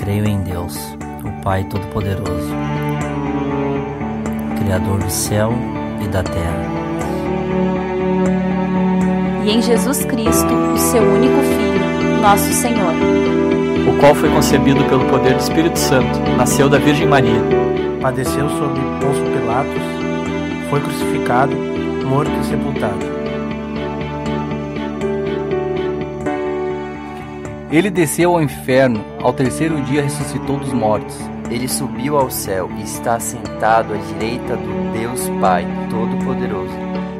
Creio em Deus, o Pai Todo-Poderoso, Criador do céu e da terra. E em Jesus Cristo, o seu único Filho, nosso Senhor, o qual foi concebido pelo poder do Espírito Santo, nasceu da Virgem Maria, padeceu sob Pôncio Pilatos, foi crucificado, morto e sepultado Ele desceu ao inferno, ao terceiro dia ressuscitou dos mortos. Ele subiu ao céu e está sentado à direita do Deus Pai Todo-Poderoso.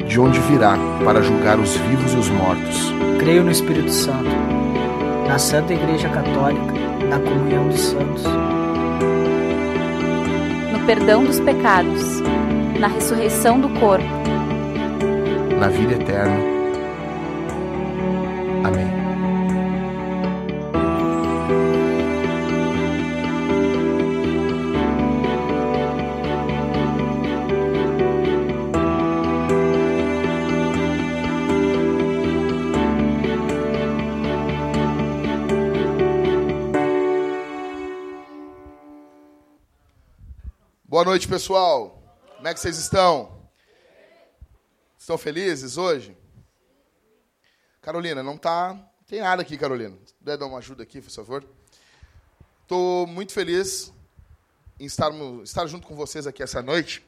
De onde virá para julgar os vivos e os mortos. Creio no Espírito Santo, na Santa Igreja Católica, na comunhão dos santos, no perdão dos pecados, na ressurreição do corpo, na vida eterna. Noite, pessoal. Como é que vocês estão? Estão felizes hoje? Carolina, não tá, não tem nada aqui, Carolina. Se puder dar uma ajuda aqui, por favor. Estou muito feliz em estar, junto com vocês aqui essa noite.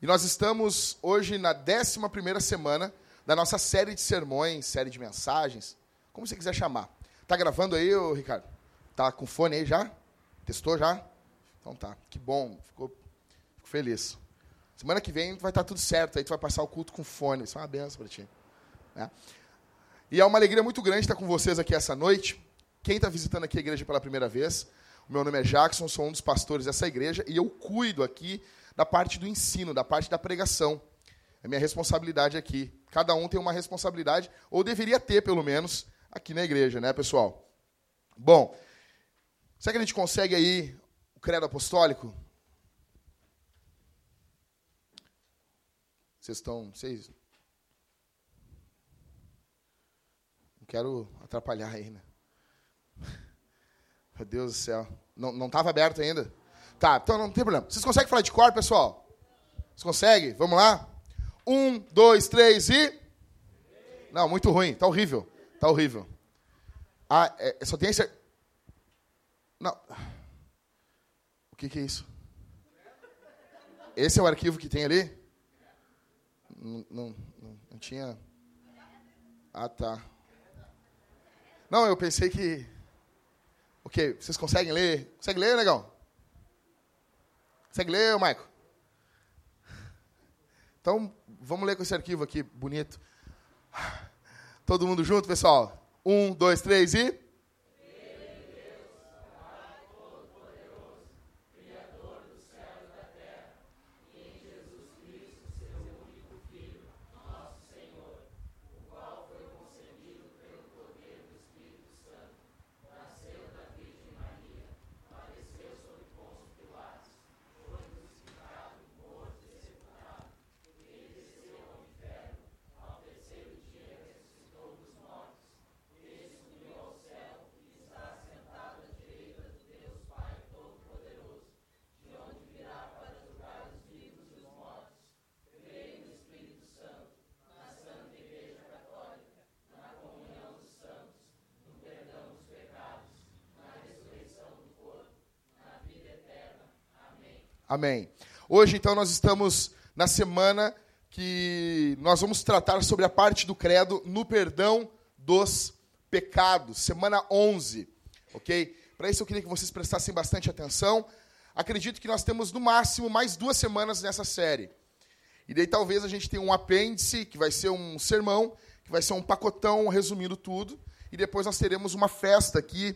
E nós estamos hoje na 11 semana da nossa série de sermões, série de mensagens, como você quiser chamar. Tá gravando aí, ô, Ricardo? Tá com fone aí já? Testou já? Então tá, que bom, ficou, fico feliz. Semana que vem vai estar tudo certo, aí tu vai passar o culto com fone, isso é uma benção para ti. Né? E é uma alegria muito grande estar com vocês aqui essa noite. Quem está visitando aqui a igreja pela primeira vez, o meu nome é Jackson, sou um dos pastores dessa igreja e eu cuido aqui da parte do ensino, da parte da pregação. É minha responsabilidade aqui. Cada um tem uma responsabilidade, ou deveria ter, pelo menos, aqui na igreja, né, pessoal? Bom, será que a gente consegue aí credo apostólico? Vocês estão. Vocês. Não quero atrapalhar aí, né? Meu Deus do céu. Não estava aberto ainda? Tá, então não tem problema. Vocês conseguem falar de cor, pessoal? Vocês conseguem? Vamos lá? Um, dois, três e. Não, muito ruim. Tá horrível. Tá horrível. Ah, é, só tem esse. Não que, que é isso? Esse é o arquivo que tem ali? Não, não, não, tinha. Ah, tá. Não, eu pensei que. Ok, vocês conseguem ler? Consegue ler, legal? Consegue ler, Maico? Então, vamos ler com esse arquivo aqui, bonito. Todo mundo junto, pessoal? Um, dois, três e. Amém. Hoje, então, nós estamos na semana que nós vamos tratar sobre a parte do credo no perdão dos pecados. Semana 11, ok? Para isso eu queria que vocês prestassem bastante atenção. Acredito que nós temos no máximo mais duas semanas nessa série. E daí talvez a gente tenha um apêndice, que vai ser um sermão, que vai ser um pacotão resumindo tudo. E depois nós teremos uma festa aqui,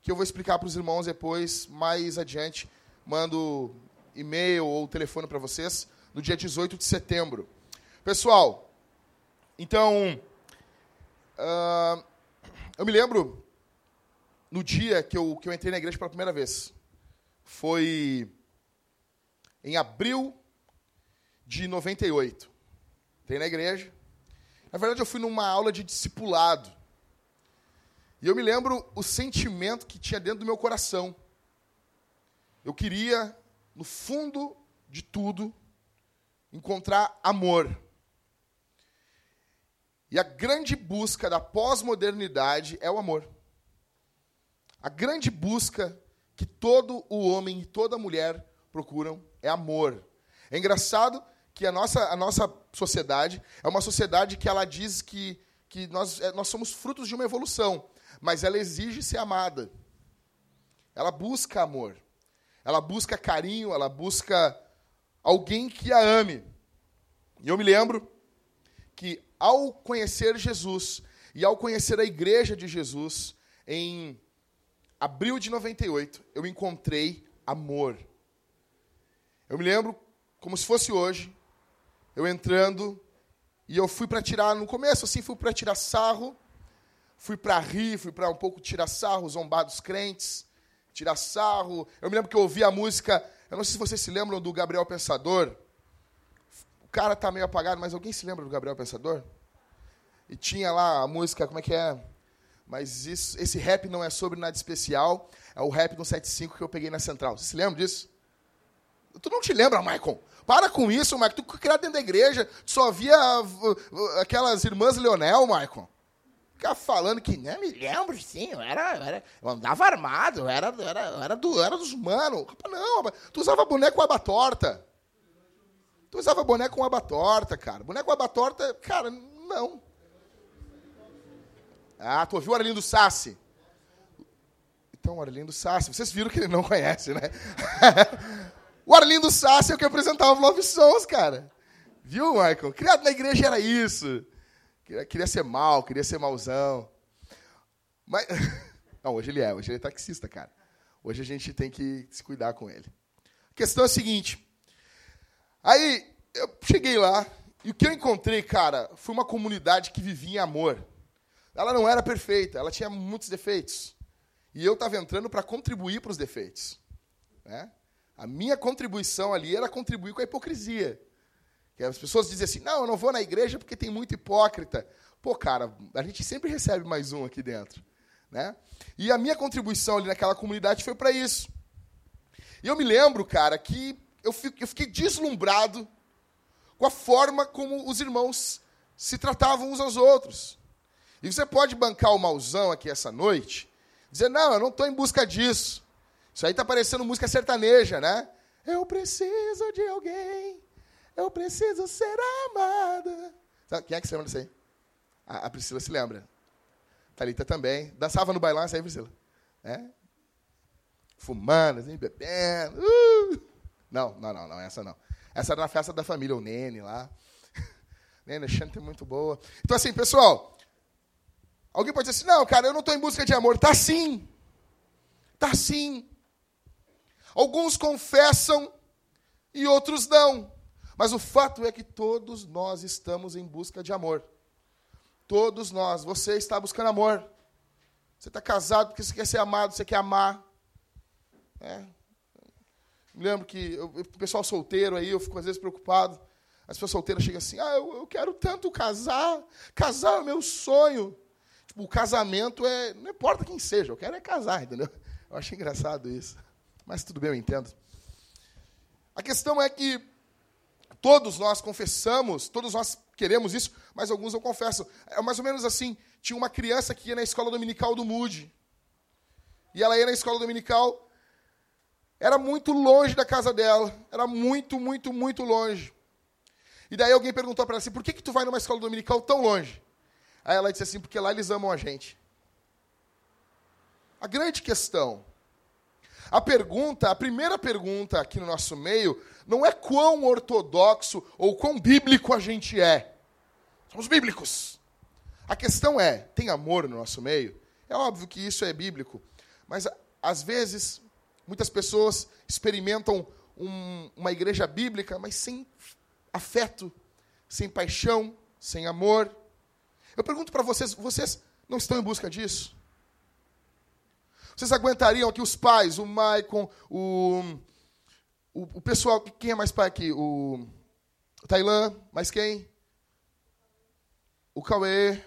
que eu vou explicar para os irmãos depois, mais adiante. Mando e-mail ou telefone para vocês no dia 18 de setembro. Pessoal, então, uh, eu me lembro no dia que eu, que eu entrei na igreja pela primeira vez. Foi em abril de 98. Entrei na igreja. Na verdade, eu fui numa aula de discipulado. E eu me lembro o sentimento que tinha dentro do meu coração. Eu queria, no fundo de tudo, encontrar amor. E a grande busca da pós-modernidade é o amor. A grande busca que todo o homem e toda mulher procuram é amor. É engraçado que a nossa, a nossa sociedade é uma sociedade que ela diz que, que nós, é, nós somos frutos de uma evolução, mas ela exige ser amada. Ela busca amor. Ela busca carinho, ela busca alguém que a ame. E eu me lembro que ao conhecer Jesus e ao conhecer a igreja de Jesus, em abril de 98, eu encontrei amor. Eu me lembro como se fosse hoje, eu entrando e eu fui para tirar no começo assim, fui para tirar sarro, fui para rir, fui para um pouco tirar sarro, zombar dos crentes, tirar sarro. Eu me lembro que eu ouvi a música, eu não sei se vocês se lembram do Gabriel Pensador. O cara tá meio apagado, mas alguém se lembra do Gabriel Pensador? E tinha lá a música, como é que é? Mas isso, esse rap não é sobre nada especial. É o rap do 75 que eu peguei na central. Você se lembra disso? Tu não te lembra, Michael? Para com isso, Michael. Tu criado dentro da igreja, tu só via uh, uh, aquelas irmãs Leonel, Michael. Ficar falando que, né, me lembro, sim, eu era, eu, era, eu andava armado, eu era, eu era, eu era, do, era dos manos. Não, tu usava boneco com aba torta. Tu usava boneco com aba torta, cara. Boneco com aba torta, cara, não. Ah, tu ouviu o Arlindo Sassi? Então, o Arlindo Sassi, vocês viram que ele não conhece, né? o Arlindo Sassi é o que apresentava Love Songs, cara. Viu, Michael? Criado na igreja era isso. Queria ser mal, queria ser mauzão. Mas. Não, hoje ele é, hoje ele é taxista, cara. Hoje a gente tem que se cuidar com ele. A questão é a seguinte. Aí, eu cheguei lá, e o que eu encontrei, cara, foi uma comunidade que vivia em amor. Ela não era perfeita, ela tinha muitos defeitos. E eu estava entrando para contribuir para os defeitos. Né? A minha contribuição ali era contribuir com a hipocrisia. Que as pessoas dizem assim: não, eu não vou na igreja porque tem muito hipócrita. Pô, cara, a gente sempre recebe mais um aqui dentro. Né? E a minha contribuição ali naquela comunidade foi para isso. E eu me lembro, cara, que eu fiquei deslumbrado com a forma como os irmãos se tratavam uns aos outros. E você pode bancar o mauzão aqui essa noite, dizer, não, eu não estou em busca disso. Isso aí está parecendo música sertaneja, né? Eu preciso de alguém, eu preciso ser amada. Sabe, quem é que se lembra disso aí? A, a Priscila se lembra. Thalita também. Dançava no bailão, essa aí, Priscila. É? Fumando, assim, bebendo. Uh! Não, não, não, não, essa não. Essa era na festa da família, o Nene lá. Nene, a é muito boa. Então, assim, pessoal, Alguém pode dizer assim: não, cara, eu não estou em busca de amor. Tá sim. Tá sim. Alguns confessam e outros não. Mas o fato é que todos nós estamos em busca de amor. Todos nós. Você está buscando amor. Você está casado porque você quer ser amado, você quer amar. É. Me lembro que o pessoal solteiro aí, eu fico às vezes preocupado. As pessoas solteiras chegam assim: ah, eu, eu quero tanto casar. Casar é o meu sonho o casamento é. Não importa quem seja, eu quero é casar, entendeu? Eu acho engraçado isso. Mas tudo bem, eu entendo. A questão é que todos nós confessamos, todos nós queremos isso, mas alguns não confessam. É mais ou menos assim: tinha uma criança que ia na escola dominical do Moody. E ela ia na escola dominical, era muito longe da casa dela. Era muito, muito, muito longe. E daí alguém perguntou para ela assim: por que, que tu vai numa escola dominical tão longe? Aí ela disse assim: porque lá eles amam a gente. A grande questão. A pergunta, a primeira pergunta aqui no nosso meio, não é quão ortodoxo ou quão bíblico a gente é. Somos bíblicos. A questão é: tem amor no nosso meio? É óbvio que isso é bíblico, mas às vezes muitas pessoas experimentam um, uma igreja bíblica, mas sem afeto, sem paixão, sem amor. Eu pergunto para vocês, vocês não estão em busca disso? Vocês aguentariam aqui os pais, o Maicon, o, o, o pessoal, quem é mais pai aqui? O, o Tailã, mais quem? O Cauê,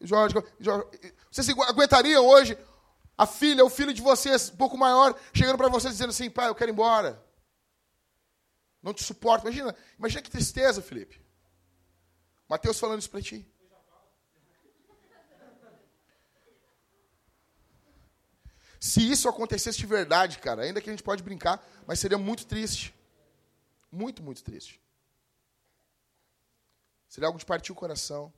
Jorge, Jorge. Vocês aguentariam hoje a filha, o filho de vocês, um pouco maior, chegando para vocês dizendo assim: pai, eu quero ir embora. Não te suporto. Imagina, imagina que tristeza, Felipe. Mateus falando isso para ti. Se isso acontecesse de verdade, cara, ainda que a gente pode brincar, mas seria muito triste. Muito, muito triste. Seria algo de partir o coração.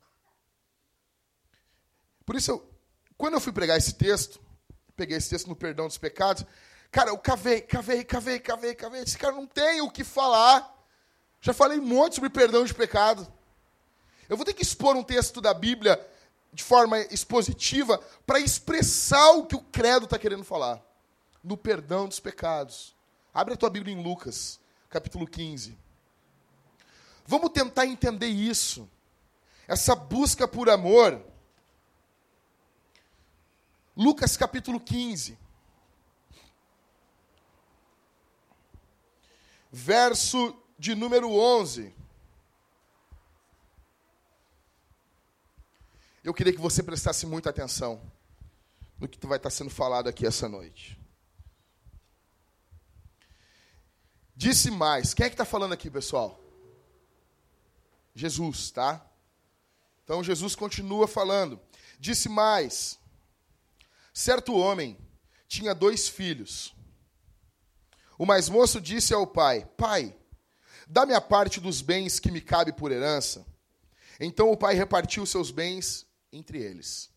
Por isso, eu, quando eu fui pregar esse texto, peguei esse texto no perdão dos pecados, cara, eu cavei, cavei, cavei, cavei, cavei. Esse cara não tem o que falar. Já falei um monte sobre perdão de pecado. Eu vou ter que expor um texto da Bíblia de forma expositiva para expressar o que o credo está querendo falar. No perdão dos pecados. Abre a tua Bíblia em Lucas, capítulo 15. Vamos tentar entender isso. Essa busca por amor. Lucas capítulo 15. Verso de número 11. Eu queria que você prestasse muita atenção no que vai estar sendo falado aqui essa noite. Disse mais. Quem é que está falando aqui, pessoal? Jesus, tá? Então Jesus continua falando. Disse mais: certo homem tinha dois filhos. O mais moço disse ao pai: Pai, dá-me a parte dos bens que me cabe por herança. Então o pai repartiu seus bens entre eles.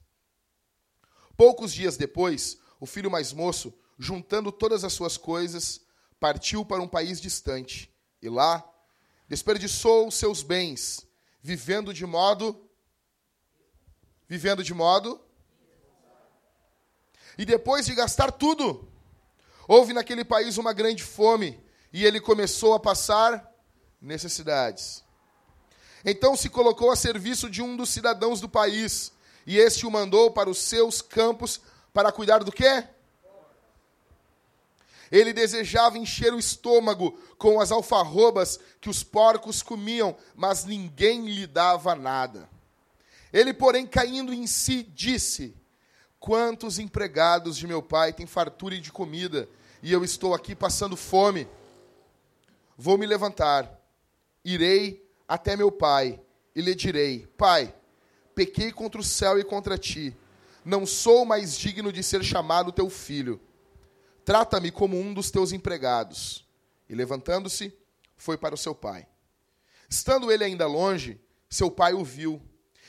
Poucos dias depois, o filho mais moço, juntando todas as suas coisas, partiu para um país distante e lá desperdiçou seus bens, vivendo de modo vivendo de modo e depois de gastar tudo, houve naquele país uma grande fome e ele começou a passar necessidades. Então se colocou a serviço de um dos cidadãos do país, e este o mandou para os seus campos para cuidar do quê? Ele desejava encher o estômago com as alfarrobas que os porcos comiam, mas ninguém lhe dava nada. Ele, porém, caindo em si, disse: Quantos empregados de meu pai têm fartura de comida, e eu estou aqui passando fome? Vou me levantar, irei até meu pai e lhe direi: Pai, pequei contra o céu e contra ti. Não sou mais digno de ser chamado teu filho. Trata-me como um dos teus empregados. E levantando-se, foi para o seu pai. Estando ele ainda longe, seu pai o viu,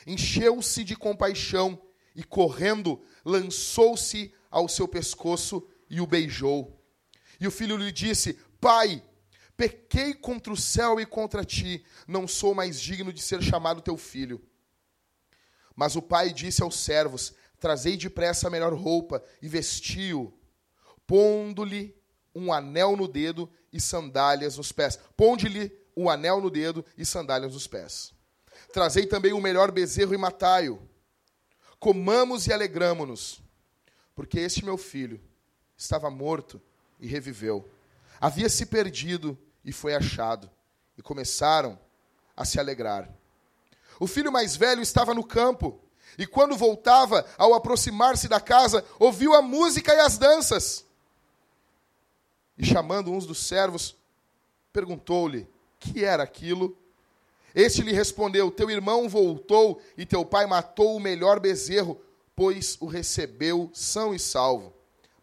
encheu-se de compaixão e, correndo, lançou-se ao seu pescoço e o beijou. E o filho lhe disse: Pai, Pequei contra o céu e contra ti, não sou mais digno de ser chamado teu filho. Mas o pai disse aos servos: Trazei depressa a melhor roupa e vestiu, pondo-lhe um anel no dedo e sandálias nos pés. Ponde-lhe o um anel no dedo e sandálias nos pés. Trazei também o melhor bezerro e matai-o. Comamos e alegramo-nos, porque este meu filho estava morto e reviveu havia se perdido e foi achado, e começaram a se alegrar. O filho mais velho estava no campo, e quando voltava, ao aproximar-se da casa, ouviu a música e as danças. E chamando uns dos servos, perguntou-lhe: que era aquilo? Este lhe respondeu: Teu irmão voltou e teu pai matou o melhor bezerro, pois o recebeu são e salvo.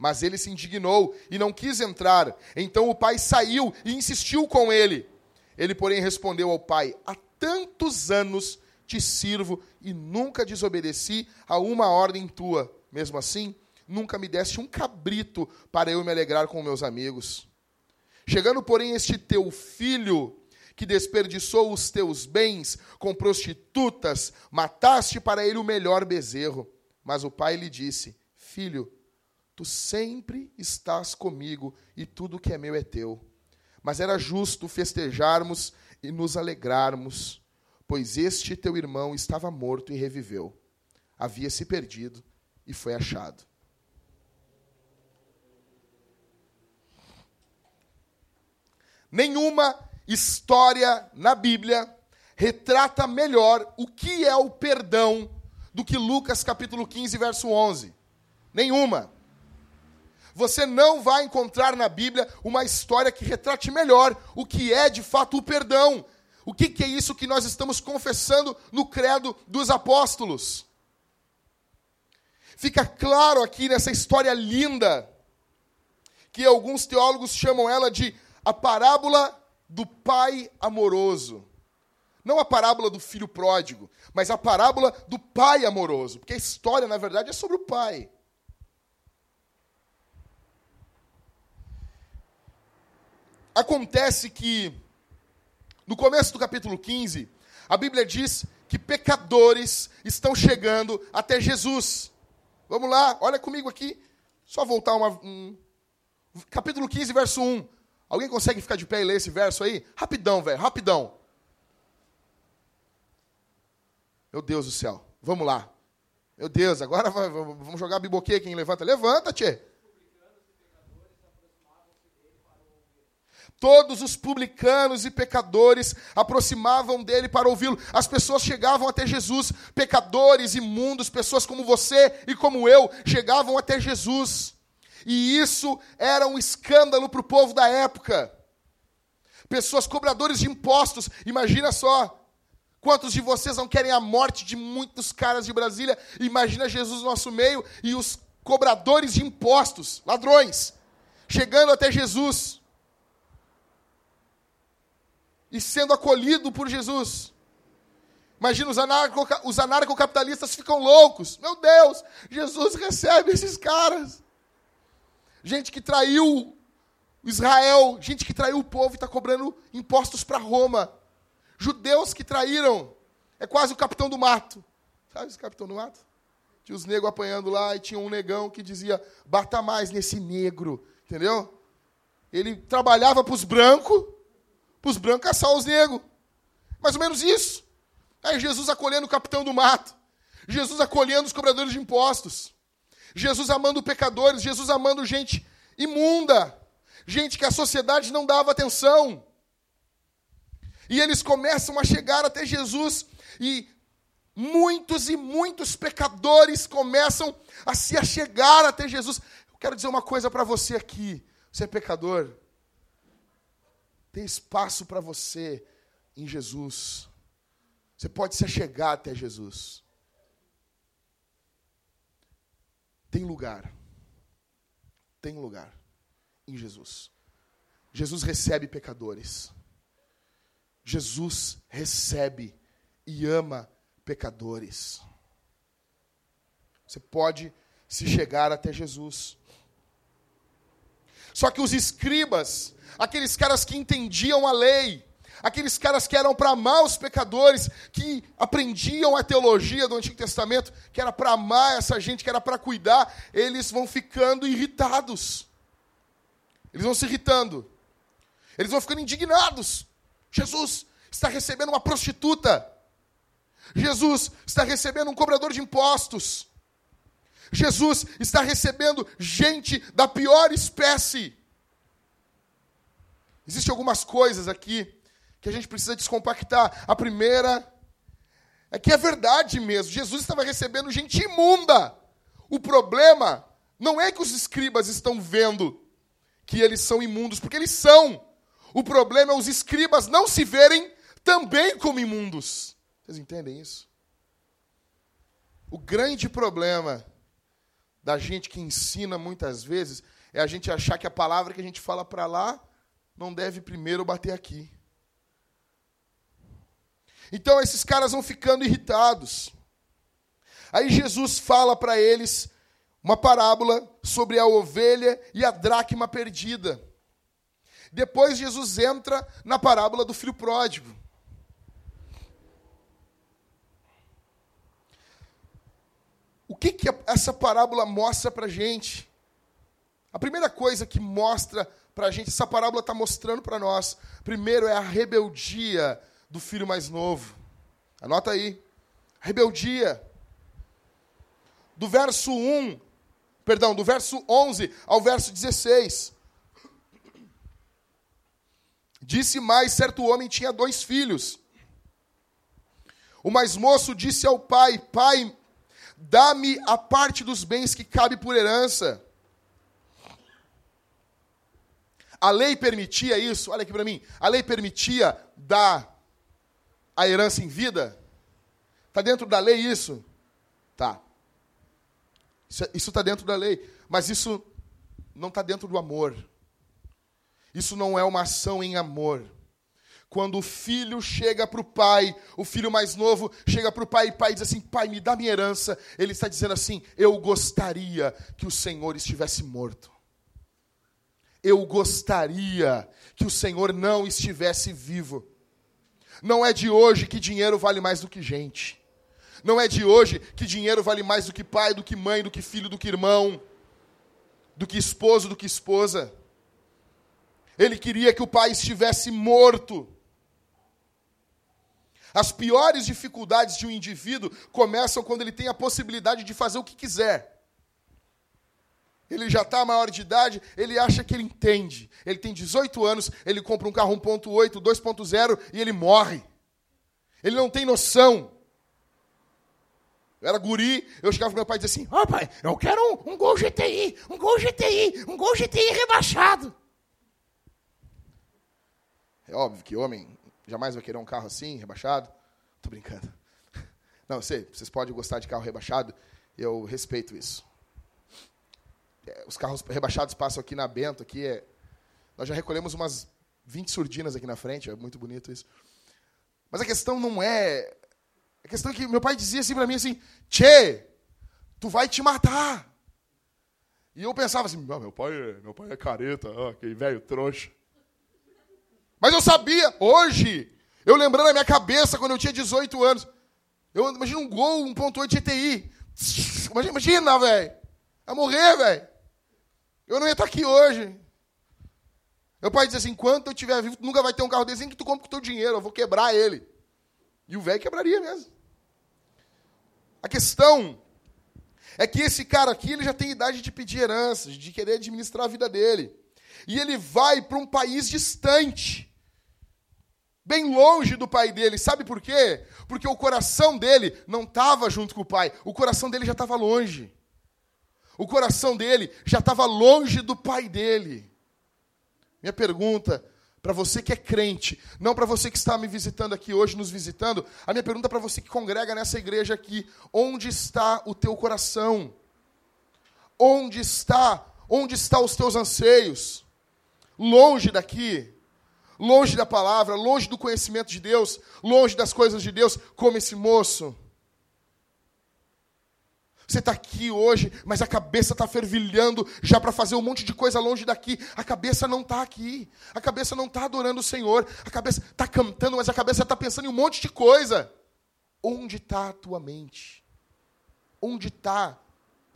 Mas ele se indignou e não quis entrar. Então o pai saiu e insistiu com ele. Ele, porém, respondeu ao pai: Há tantos anos te sirvo e nunca desobedeci a uma ordem tua. Mesmo assim, nunca me deste um cabrito para eu me alegrar com meus amigos. Chegando, porém, este teu filho, que desperdiçou os teus bens com prostitutas, mataste para ele o melhor bezerro. Mas o pai lhe disse: Filho, Tu sempre estás comigo e tudo que é meu é teu. Mas era justo festejarmos e nos alegrarmos, pois este teu irmão estava morto e reviveu. Havia se perdido e foi achado. Nenhuma história na Bíblia retrata melhor o que é o perdão do que Lucas capítulo 15, verso 11. Nenhuma. Você não vai encontrar na Bíblia uma história que retrate melhor o que é de fato o perdão. O que, que é isso que nós estamos confessando no credo dos apóstolos? Fica claro aqui nessa história linda que alguns teólogos chamam ela de a parábola do pai amoroso. Não a parábola do filho pródigo, mas a parábola do pai amoroso. Porque a história, na verdade, é sobre o pai. Acontece que, no começo do capítulo 15, a Bíblia diz que pecadores estão chegando até Jesus. Vamos lá, olha comigo aqui. Só voltar uma. Um, capítulo 15, verso 1. Alguém consegue ficar de pé e ler esse verso aí? Rapidão, velho, rapidão. Meu Deus do céu. Vamos lá. Meu Deus, agora vamos jogar biboquê quem levanta. Levanta, tchê. Todos os publicanos e pecadores aproximavam dele para ouvi-lo. As pessoas chegavam até Jesus, pecadores, imundos, pessoas como você e como eu, chegavam até Jesus. E isso era um escândalo para o povo da época. Pessoas cobradores de impostos, imagina só. Quantos de vocês não querem a morte de muitos caras de Brasília? Imagina Jesus no nosso meio e os cobradores de impostos, ladrões, chegando até Jesus e sendo acolhido por Jesus. Imagina, os, anarco, os anarcocapitalistas ficam loucos. Meu Deus, Jesus recebe esses caras. Gente que traiu Israel, gente que traiu o povo e está cobrando impostos para Roma. Judeus que traíram. É quase o capitão do mato. Sabe esse capitão do mato? Tinha os negros apanhando lá e tinha um negão que dizia: bata mais nesse negro. Entendeu? Ele trabalhava para os brancos para os brancos caçar os negros. Mais ou menos isso. Aí Jesus acolhendo o capitão do mato. Jesus acolhendo os cobradores de impostos. Jesus amando pecadores. Jesus amando gente imunda. Gente que a sociedade não dava atenção. E eles começam a chegar até Jesus. E muitos e muitos pecadores começam a se achegar até Jesus. Eu quero dizer uma coisa para você aqui. Você é pecador. Tem espaço para você em Jesus. Você pode se achegar até Jesus. Tem lugar. Tem lugar em Jesus. Jesus recebe pecadores. Jesus recebe e ama pecadores. Você pode se chegar até Jesus. Só que os escribas aqueles caras que entendiam a lei, aqueles caras que eram para amar os pecadores, que aprendiam a teologia do Antigo Testamento, que era para amar essa gente, que era para cuidar, eles vão ficando irritados. Eles vão se irritando. Eles vão ficando indignados. Jesus está recebendo uma prostituta. Jesus está recebendo um cobrador de impostos. Jesus está recebendo gente da pior espécie. Existem algumas coisas aqui que a gente precisa descompactar. A primeira é que é verdade mesmo. Jesus estava recebendo gente imunda. O problema não é que os escribas estão vendo que eles são imundos, porque eles são. O problema é os escribas não se verem também como imundos. Vocês entendem isso? O grande problema da gente que ensina muitas vezes é a gente achar que a palavra que a gente fala para lá não deve primeiro bater aqui. Então esses caras vão ficando irritados. Aí Jesus fala para eles uma parábola sobre a ovelha e a dracma perdida. Depois Jesus entra na parábola do filho pródigo. O que, que essa parábola mostra para a gente? A primeira coisa que mostra para a gente, essa parábola está mostrando para nós. Primeiro é a rebeldia do filho mais novo. Anota aí. Rebeldia. Do verso 1, perdão, do verso 11 ao verso 16. Disse mais: certo homem tinha dois filhos. O mais moço disse ao pai: Pai, dá-me a parte dos bens que cabe por herança. A lei permitia isso? Olha aqui para mim. A lei permitia dar a herança em vida? Está dentro da lei isso? Tá. Isso está dentro da lei. Mas isso não está dentro do amor. Isso não é uma ação em amor. Quando o filho chega para o pai, o filho mais novo chega para o pai e o pai diz assim: Pai, me dá minha herança. Ele está dizendo assim: Eu gostaria que o Senhor estivesse morto. Eu gostaria que o Senhor não estivesse vivo. Não é de hoje que dinheiro vale mais do que gente. Não é de hoje que dinheiro vale mais do que pai, do que mãe, do que filho, do que irmão, do que esposo, do que esposa. Ele queria que o pai estivesse morto. As piores dificuldades de um indivíduo começam quando ele tem a possibilidade de fazer o que quiser. Ele já está maior de idade, ele acha que ele entende. Ele tem 18 anos, ele compra um carro 1.8, 2.0 e ele morre. Ele não tem noção. Eu era guri, eu chegava pro meu pai e dizia assim: Ó oh, pai, eu quero um, um Gol GTI, um Gol GTI, um Gol GTI rebaixado. É óbvio que homem jamais vai querer um carro assim, rebaixado. Tô brincando. Não, eu sei, vocês podem gostar de carro rebaixado, eu respeito isso. É, os carros rebaixados passam aqui na Bento, aqui é, nós já recolhemos umas 20 surdinas aqui na frente, é muito bonito isso. Mas a questão não é. A questão é que meu pai dizia assim para mim assim: Tchê, tu vai te matar. E eu pensava assim: meu pai, é, meu pai é careta, ó, aquele velho trouxa. Mas eu sabia, hoje, eu lembrando na minha cabeça quando eu tinha 18 anos. Eu imagino um gol 1.8 GTI. Imagina, imagina velho. Vai morrer, velho. Eu não ia estar aqui hoje. Meu pai dizia assim: enquanto eu estiver vivo, tu nunca vai ter um carro desse que tu compra com o teu dinheiro, eu vou quebrar ele. E o velho quebraria mesmo. A questão é que esse cara aqui ele já tem idade de pedir heranças, de querer administrar a vida dele. E ele vai para um país distante bem longe do pai dele. Sabe por quê? Porque o coração dele não estava junto com o pai, o coração dele já estava longe. O coração dele já estava longe do pai dele. Minha pergunta para você que é crente, não para você que está me visitando aqui hoje, nos visitando, a minha pergunta para você que congrega nessa igreja aqui: onde está o teu coração? Onde está? Onde estão os teus anseios? Longe daqui? Longe da palavra, longe do conhecimento de Deus, longe das coisas de Deus, como esse moço. Você está aqui hoje, mas a cabeça está fervilhando já para fazer um monte de coisa longe daqui. A cabeça não está aqui. A cabeça não está adorando o Senhor. A cabeça está cantando, mas a cabeça está pensando em um monte de coisa. Onde está a tua mente? Onde está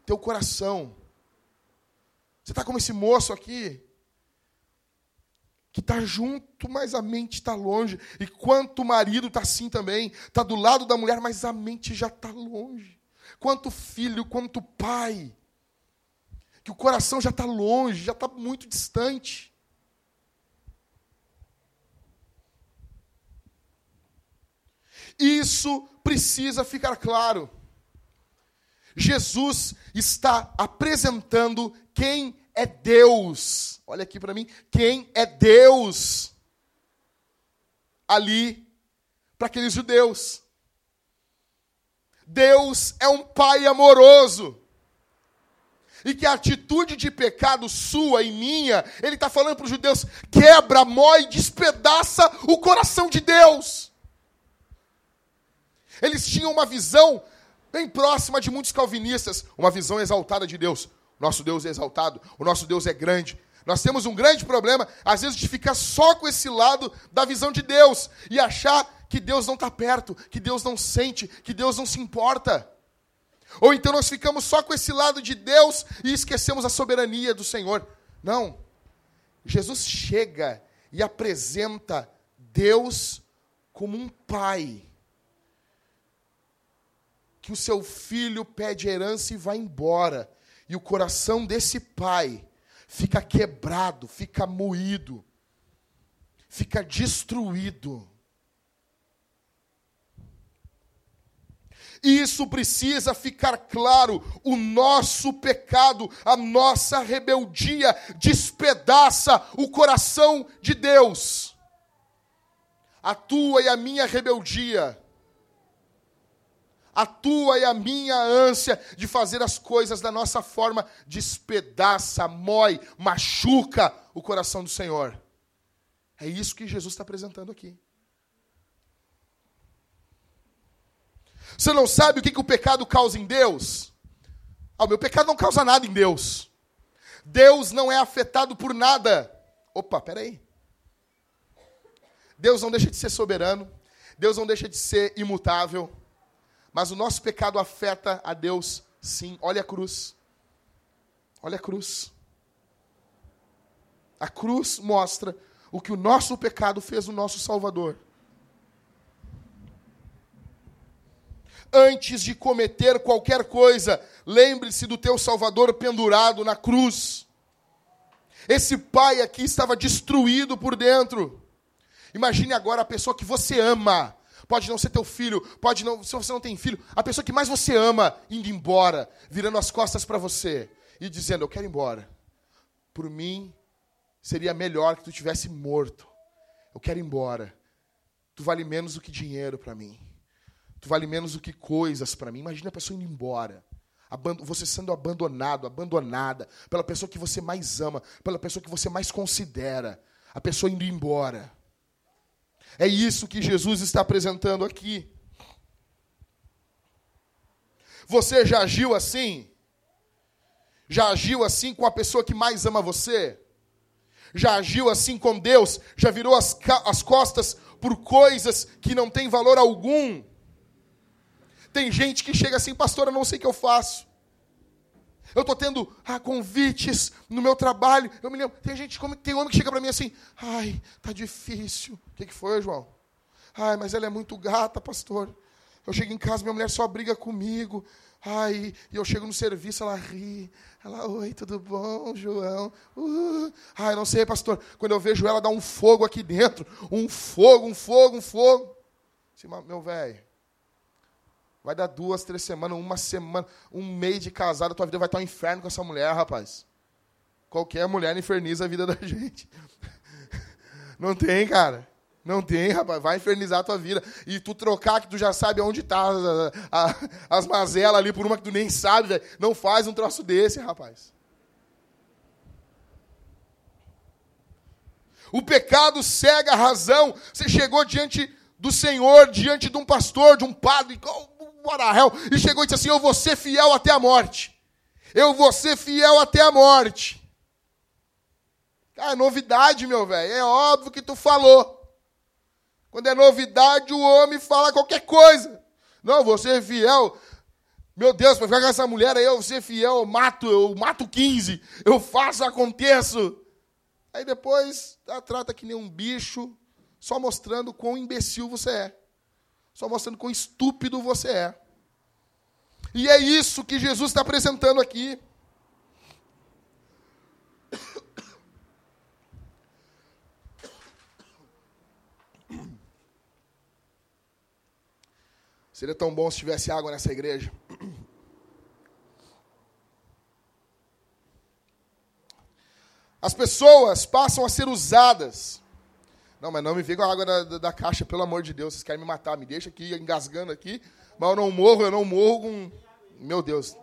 teu coração? Você está como esse moço aqui, que está junto, mas a mente está longe. E quanto o marido está assim também, está do lado da mulher, mas a mente já está longe. Quanto filho, quanto pai, que o coração já está longe, já está muito distante. Isso precisa ficar claro. Jesus está apresentando quem é Deus. Olha aqui para mim, quem é Deus? Ali, para aqueles judeus. Deus é um pai amoroso. E que a atitude de pecado sua e minha, ele está falando para os judeus: quebra, mói, despedaça o coração de Deus. Eles tinham uma visão bem próxima de muitos calvinistas, uma visão exaltada de Deus. Nosso Deus é exaltado, o nosso Deus é grande. Nós temos um grande problema, às vezes, de ficar só com esse lado da visão de Deus e achar que Deus não está perto, que Deus não sente, que Deus não se importa. Ou então nós ficamos só com esse lado de Deus e esquecemos a soberania do Senhor. Não. Jesus chega e apresenta Deus como um pai. Que o seu filho pede herança e vai embora. E o coração desse pai fica quebrado, fica moído, fica destruído. Isso precisa ficar claro. O nosso pecado, a nossa rebeldia despedaça o coração de Deus. A tua e a minha rebeldia a tua e a minha ânsia de fazer as coisas da nossa forma despedaça, mói, machuca o coração do Senhor. É isso que Jesus está apresentando aqui. Você não sabe o que, que o pecado causa em Deus? Ah, o meu pecado não causa nada em Deus. Deus não é afetado por nada. Opa, peraí. Deus não deixa de ser soberano. Deus não deixa de ser imutável. Mas o nosso pecado afeta a Deus, sim. Olha a cruz. Olha a cruz. A cruz mostra o que o nosso pecado fez no nosso Salvador. Antes de cometer qualquer coisa, lembre-se do teu Salvador pendurado na cruz. Esse pai aqui estava destruído por dentro. Imagine agora a pessoa que você ama, Pode não ser teu filho, pode não, se você não tem filho, a pessoa que mais você ama indo embora, virando as costas para você e dizendo: "Eu quero ir embora". Por mim seria melhor que tu tivesse morto. Eu quero ir embora. Tu vale menos do que dinheiro para mim. Tu vale menos do que coisas para mim. Imagina a pessoa indo embora. Você sendo abandonado, abandonada pela pessoa que você mais ama, pela pessoa que você mais considera. A pessoa indo embora. É isso que Jesus está apresentando aqui. Você já agiu assim? Já agiu assim com a pessoa que mais ama você? Já agiu assim com Deus? Já virou as, as costas por coisas que não têm valor algum? Tem gente que chega assim, pastor, eu não sei o que eu faço. Eu estou tendo ah, convites no meu trabalho. Eu me lembro, tem gente, tem homem que chega para mim assim, ai, tá difícil. O que, que foi, João? Ai, mas ela é muito gata, pastor. Eu chego em casa, minha mulher só briga comigo. Ai, e eu chego no serviço, ela ri. Ela, oi, tudo bom, João? Uh. Ai, não sei, pastor. Quando eu vejo ela, dá um fogo aqui dentro. Um fogo, um fogo, um fogo. Meu velho, Vai dar duas, três semanas, uma semana, um mês de casado, a tua vida vai estar um inferno com essa mulher, rapaz. Qualquer mulher inferniza a vida da gente. Não tem, cara. Não tem, rapaz. Vai infernizar a tua vida. E tu trocar, que tu já sabe onde está as mazelas ali por uma que tu nem sabe, velho. Não faz um troço desse, rapaz. O pecado cega a razão. Você chegou diante do Senhor, diante de um pastor, de um padre e chegou e disse assim: Eu vou ser fiel até a morte. Eu vou ser fiel até a morte. Cara, é novidade, meu velho. É óbvio que tu falou. Quando é novidade, o homem fala qualquer coisa. Não, vou ser fiel. Meu Deus, para ficar com essa mulher aí, eu vou ser fiel, eu mato, eu mato 15, eu faço, aconteço. Aí depois, ela trata que nem um bicho, só mostrando quão imbecil você é só mostrando quão estúpido você é. E é isso que Jesus está apresentando aqui. Seria tão bom se tivesse água nessa igreja. As pessoas passam a ser usadas não, mas não me vem com a água da, da, da, caixa, pelo amor de Deus. Vocês querem me matar, me deixa aqui engasgando aqui. Mas eu não morro, eu não morro com. Meu Deus.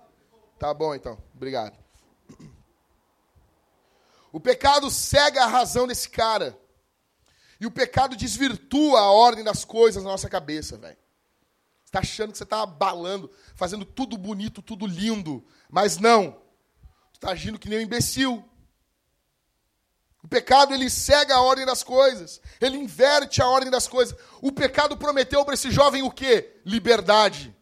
Tá bom então. Obrigado. O pecado cega a razão desse cara. E o pecado desvirtua a ordem das coisas na nossa cabeça, velho. Você está achando que você está abalando, fazendo tudo bonito, tudo lindo. Mas não. Você está agindo que nem um imbecil. O pecado ele cega a ordem das coisas, ele inverte a ordem das coisas. O pecado prometeu para esse jovem o quê? Liberdade.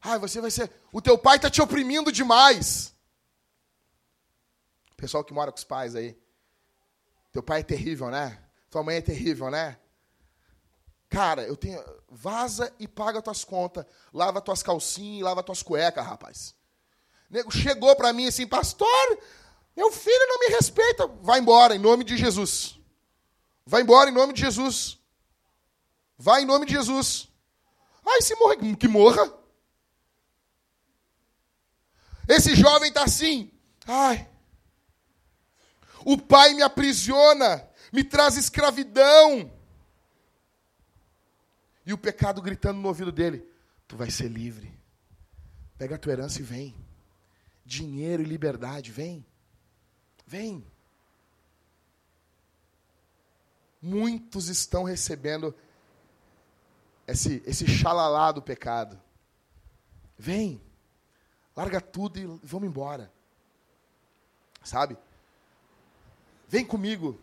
Ah, você vai ser. O teu pai está te oprimindo demais. Pessoal que mora com os pais aí. Teu pai é terrível, né? Tua mãe é terrível, né? Cara, eu tenho. Vaza e paga tuas contas. Lava tuas calcinhas, lava tuas cuecas, rapaz. Nego chegou para mim assim, pastor, meu filho não me respeita. Vai embora, em nome de Jesus. Vai embora em nome de Jesus. Vai em nome de Jesus. Ai, se morrer, que morra. Esse jovem está assim. Ai. O pai me aprisiona, me traz escravidão. E o pecado gritando no ouvido dele: Tu vai ser livre. Pega a tua herança e vem. Dinheiro e liberdade, vem. Vem. Muitos estão recebendo esse, esse xalalá do pecado. Vem. Larga tudo e vamos embora. Sabe? Vem comigo.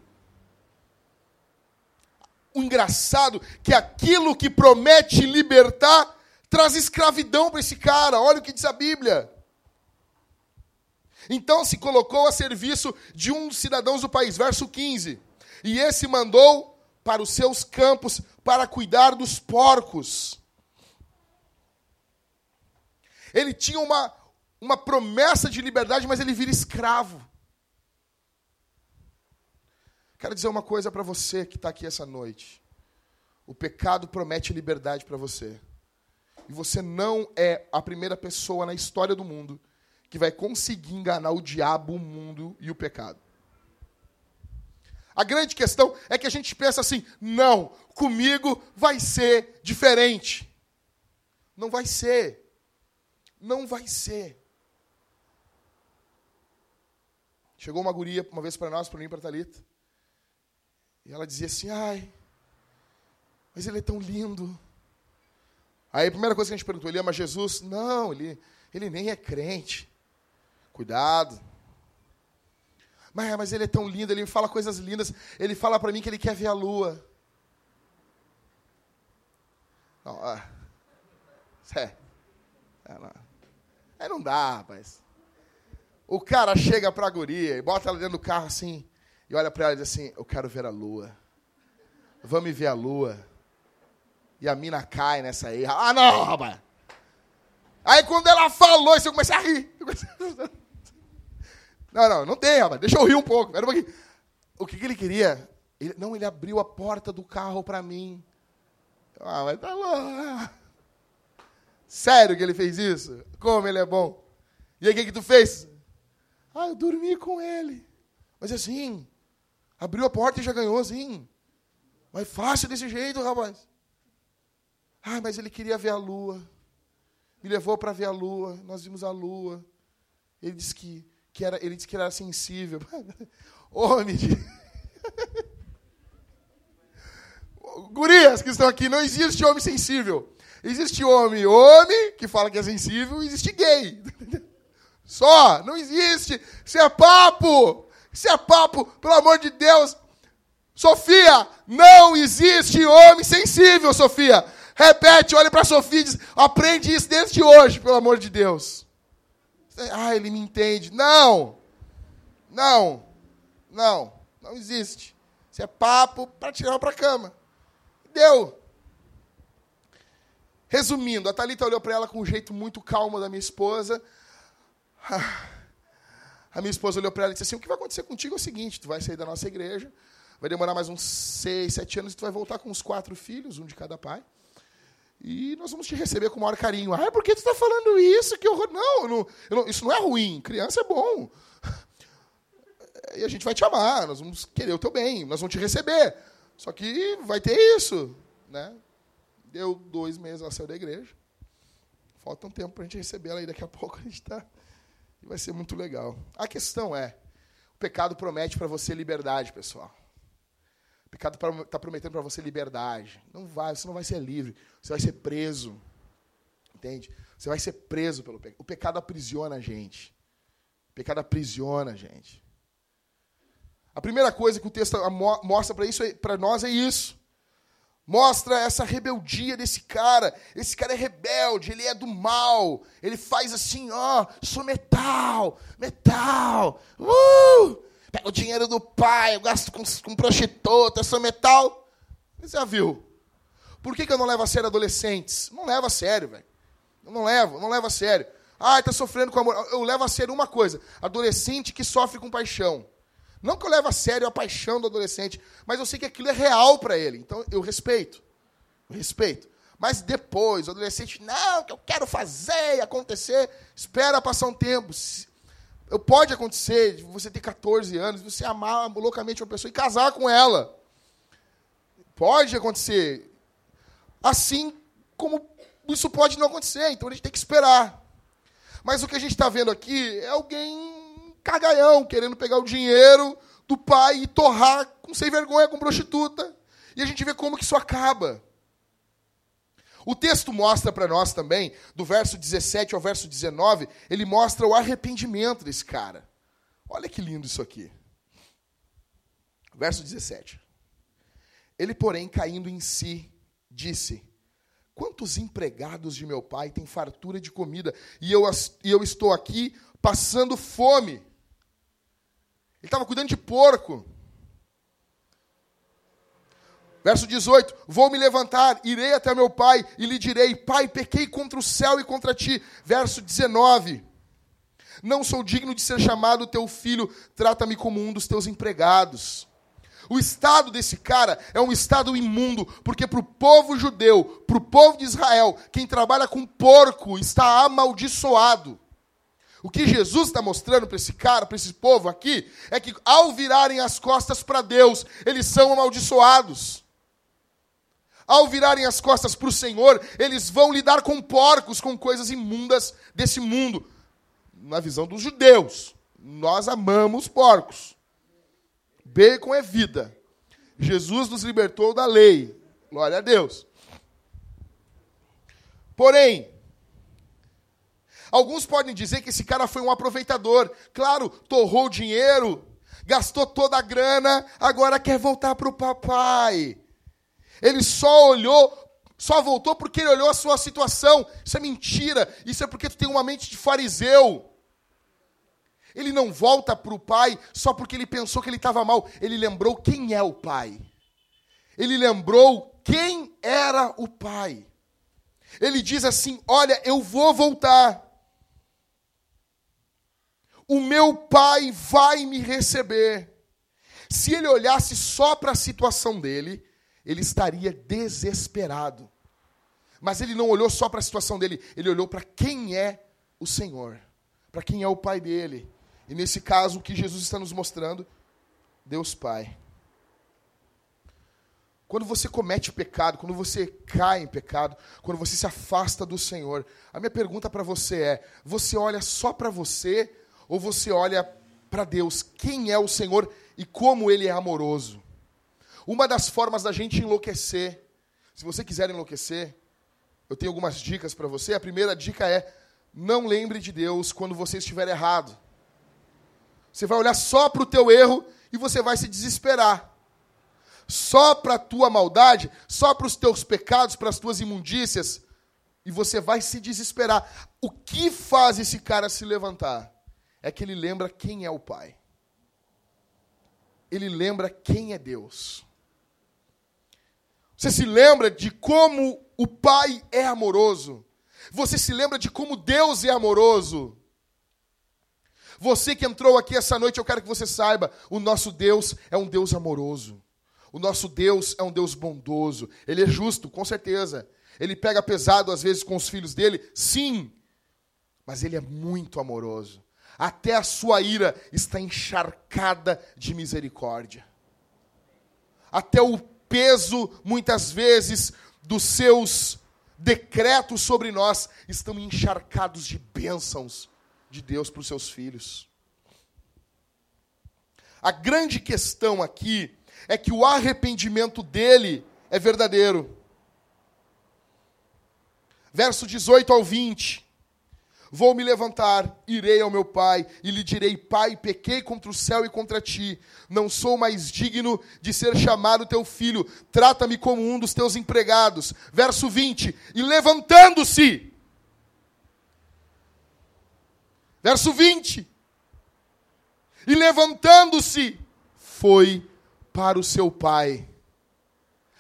O engraçado que aquilo que promete libertar traz escravidão para esse cara. Olha o que diz a Bíblia. Então se colocou a serviço de um dos cidadãos do país, verso 15. E esse mandou para os seus campos para cuidar dos porcos. Ele tinha uma, uma promessa de liberdade, mas ele vira escravo. Quero dizer uma coisa para você que está aqui essa noite. O pecado promete liberdade para você. E você não é a primeira pessoa na história do mundo que vai conseguir enganar o diabo, o mundo e o pecado. A grande questão é que a gente pensa assim: não, comigo vai ser diferente. Não vai ser. Não vai ser. Chegou uma guria uma vez para nós, para mim, para Talita, e ela dizia assim: "Ai, mas ele é tão lindo". Aí a primeira coisa que a gente perguntou, ele ama Jesus? Não, ele, ele nem é crente. Cuidado. Mas, mas ele é tão lindo, ele me fala coisas lindas. Ele fala para mim que ele quer ver a lua. Não, ah, é, é, não. Aí não dá, rapaz. O cara chega pra guria e bota ela dentro do carro assim, e olha para ela e diz assim: Eu quero ver a lua. Vamos ver a lua. E a mina cai nessa aí. Ah, não, rapaz. Aí quando ela falou eu comecei a rir. Não, não, não tem, rapaz. Deixa eu rir um pouco. Um O que, que ele queria? Ele, não, ele abriu a porta do carro para mim. Ah, mas tá bom. Sério que ele fez isso? Como ele é bom. E aí o que, que tu fez? Ah, eu dormi com ele. Mas assim, abriu a porta e já ganhou, assim. Mas fácil desse jeito, rapaz. Ah, mas ele queria ver a lua. Me levou para ver a lua. Nós vimos a lua. Ele disse que que era, ele disse que era sensível. Homem de... Gurias que estão aqui, não existe homem sensível. Existe homem, homem, que fala que é sensível, existe gay. Só, não existe. Isso é papo. Isso é papo, pelo amor de Deus. Sofia, não existe homem sensível, Sofia. Repete, olha para Sofia e diz, aprende isso desde hoje, pelo amor de Deus. Ah, ele me entende. Não! Não! Não! Não existe. Isso é papo para tirar para a cama. Deu. Resumindo, a Thalita olhou para ela com um jeito muito calmo da minha esposa. A minha esposa olhou para ela e disse assim: O que vai acontecer contigo é o seguinte: tu vai sair da nossa igreja, vai demorar mais uns seis, sete anos e tu vai voltar com os quatro filhos, um de cada pai. E nós vamos te receber com o maior carinho. Ah, por que tu está falando isso? Que horror. Não, não, não, isso não é ruim. Criança é bom. E a gente vai te amar, nós vamos querer o teu bem, nós vamos te receber. Só que vai ter isso. Né? Deu dois meses, ela saiu da igreja. Falta um tempo para a gente receber ela aí. Daqui a pouco a gente está. E vai ser muito legal. A questão é: o pecado promete para você liberdade, pessoal. Pecado está prometendo para você liberdade. Não vai, você não vai ser livre. Você vai ser preso. Entende? Você vai ser preso pelo pecado. O pecado aprisiona a gente. O pecado aprisiona a gente. A primeira coisa que o texto mostra para isso, para nós é isso. Mostra essa rebeldia desse cara. Esse cara é rebelde, ele é do mal. Ele faz assim, ó, sou metal, metal. Uh! Pega o dinheiro do pai, eu gasto com, com prostituta, sou metal. Você já viu? Por que, que eu não levo a sério adolescentes? Não levo a sério, velho. Eu não levo, não levo a sério. Ah, está sofrendo com amor. Eu levo a sério uma coisa: adolescente que sofre com paixão. Não que eu levo a sério a paixão do adolescente, mas eu sei que aquilo é real para ele. Então eu respeito. Eu respeito. Mas depois, o adolescente, não, que eu quero fazer acontecer, espera passar um tempo. Pode acontecer de você ter 14 anos, você amar loucamente uma pessoa e casar com ela. Pode acontecer. Assim como isso pode não acontecer, então a gente tem que esperar. Mas o que a gente está vendo aqui é alguém cagaião, querendo pegar o dinheiro do pai e torrar com sem vergonha com prostituta. E a gente vê como que isso acaba. O texto mostra para nós também, do verso 17 ao verso 19, ele mostra o arrependimento desse cara. Olha que lindo isso aqui. Verso 17. Ele, porém, caindo em si, disse: Quantos empregados de meu pai têm fartura de comida e eu, e eu estou aqui passando fome? Ele estava cuidando de porco. Verso 18: Vou me levantar, irei até meu pai e lhe direi: Pai, pequei contra o céu e contra ti. Verso 19: Não sou digno de ser chamado teu filho, trata-me como um dos teus empregados. O estado desse cara é um estado imundo, porque para o povo judeu, para o povo de Israel, quem trabalha com porco está amaldiçoado. O que Jesus está mostrando para esse cara, para esse povo aqui, é que ao virarem as costas para Deus, eles são amaldiçoados. Ao virarem as costas para o Senhor, eles vão lidar com porcos, com coisas imundas desse mundo. Na visão dos judeus, nós amamos porcos. Bacon é vida. Jesus nos libertou da lei. Glória a Deus. Porém, alguns podem dizer que esse cara foi um aproveitador. Claro, torrou dinheiro, gastou toda a grana, agora quer voltar para o papai. Ele só olhou, só voltou porque ele olhou a sua situação. Isso é mentira. Isso é porque tu tem uma mente de fariseu. Ele não volta para o pai só porque ele pensou que ele estava mal. Ele lembrou quem é o pai. Ele lembrou quem era o pai. Ele diz assim: Olha, eu vou voltar. O meu pai vai me receber. Se ele olhasse só para a situação dele, ele estaria desesperado. Mas ele não olhou só para a situação dele, ele olhou para quem é o Senhor, para quem é o pai dele. E nesse caso, o que Jesus está nos mostrando? Deus Pai. Quando você comete pecado, quando você cai em pecado, quando você se afasta do Senhor, a minha pergunta para você é: você olha só para você ou você olha para Deus? Quem é o Senhor e como Ele é amoroso? Uma das formas da gente enlouquecer, se você quiser enlouquecer, eu tenho algumas dicas para você. A primeira dica é: não lembre de Deus quando você estiver errado. Você vai olhar só para o teu erro e você vai se desesperar. Só para a tua maldade, só para os teus pecados, para as tuas imundícias, e você vai se desesperar. O que faz esse cara se levantar? É que ele lembra quem é o Pai. Ele lembra quem é Deus. Você se lembra de como o Pai é amoroso. Você se lembra de como Deus é amoroso. Você que entrou aqui essa noite, eu quero que você saiba: o nosso Deus é um Deus amoroso. O nosso Deus é um Deus bondoso. Ele é justo, com certeza. Ele pega pesado às vezes com os filhos dele, sim. Mas ele é muito amoroso. Até a sua ira está encharcada de misericórdia. Até o peso, muitas vezes, dos seus decretos sobre nós estão encharcados de bênçãos de Deus para os seus filhos. A grande questão aqui é que o arrependimento dele é verdadeiro. Verso 18 ao 20. Vou me levantar, irei ao meu pai e lhe direi: Pai, pequei contra o céu e contra ti. Não sou mais digno de ser chamado teu filho. Trata-me como um dos teus empregados. Verso 20. E levantando-se, Verso 20. E levantando-se, foi para o seu pai.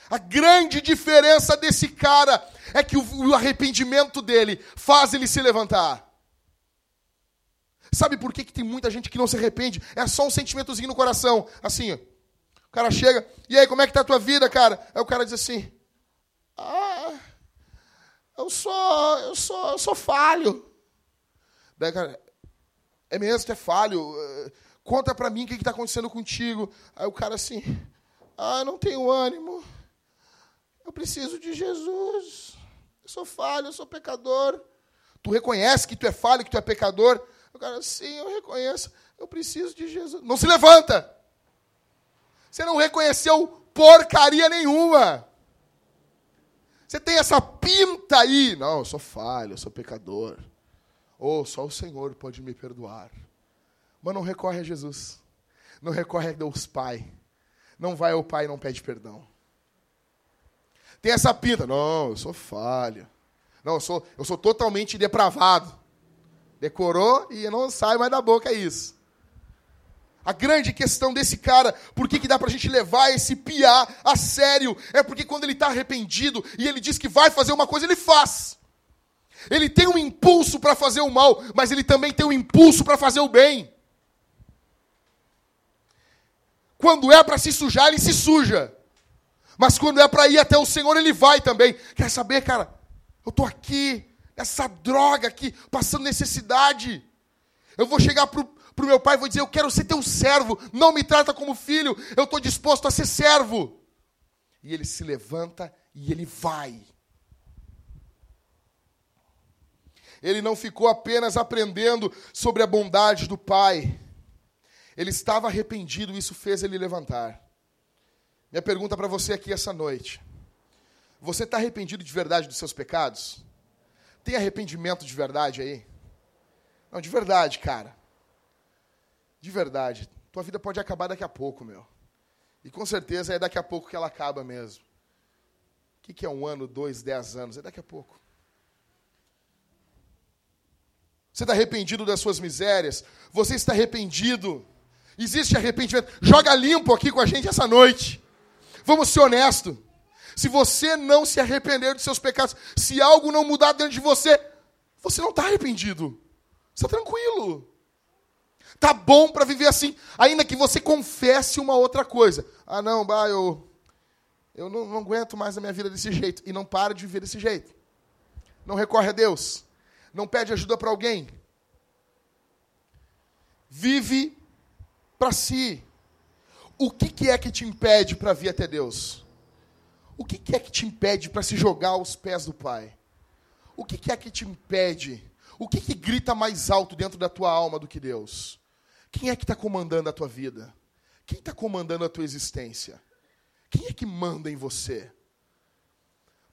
A grande diferença desse cara é que o arrependimento dele faz ele se levantar. Sabe por que, que tem muita gente que não se arrepende? É só um sentimentozinho no coração. Assim, ó. o cara chega, e aí, como é que tá a tua vida, cara? Aí o cara diz assim, ah, eu sou, eu sou, eu sou falho. Daí, cara, é mesmo, tu é falho. Conta pra mim o que está acontecendo contigo. Aí o cara assim, ah, eu não tenho ânimo. Eu preciso de Jesus. Eu sou falho, eu sou pecador. Tu reconhece que tu é falho, que tu é pecador? O cara, sim, eu reconheço. Eu preciso de Jesus. Não se levanta. Você não reconheceu porcaria nenhuma. Você tem essa pinta aí. Não, eu sou falho, eu sou pecador. Ou oh, só o Senhor pode me perdoar. Mas não recorre a Jesus. Não recorre a Deus Pai. Não vai ao Pai e não pede perdão. Tem essa pinta. Não, eu sou falho. Não, eu sou, eu sou totalmente depravado. Decorou e não sai mais da boca, é isso. A grande questão desse cara, por que, que dá pra gente levar esse piá a sério? É porque quando ele está arrependido e ele diz que vai fazer uma coisa, ele faz. Ele tem um impulso para fazer o mal, mas ele também tem um impulso para fazer o bem. Quando é para se sujar, ele se suja. Mas quando é para ir até o Senhor, ele vai também. Quer saber, cara? Eu estou aqui, essa droga aqui, passando necessidade. Eu vou chegar para o meu pai e vou dizer: Eu quero ser teu servo, não me trata como filho, eu estou disposto a ser servo. E ele se levanta e ele vai. Ele não ficou apenas aprendendo sobre a bondade do pai, ele estava arrependido, isso fez ele levantar. Minha pergunta para você aqui essa noite: Você está arrependido de verdade dos seus pecados? Tem arrependimento de verdade aí? Não, de verdade, cara. De verdade. Tua vida pode acabar daqui a pouco, meu. E com certeza é daqui a pouco que ela acaba mesmo. O que, que é um ano, dois, dez anos? É daqui a pouco. Você está arrependido das suas misérias? Você está arrependido? Existe arrependimento? Joga limpo aqui com a gente essa noite. Vamos ser honestos. Se você não se arrepender dos seus pecados, se algo não mudar dentro de você, você não está arrependido. Está tranquilo. Tá bom para viver assim, ainda que você confesse uma outra coisa. Ah, não, bah, eu, eu não, não aguento mais a minha vida desse jeito. E não para de viver desse jeito. Não recorre a Deus. Não pede ajuda para alguém. Vive para si. O que, que é que te impede para vir até Deus? O que, que é que te impede para se jogar aos pés do Pai? O que, que é que te impede? O que, que grita mais alto dentro da tua alma do que Deus? Quem é que está comandando a tua vida? Quem está comandando a tua existência? Quem é que manda em você?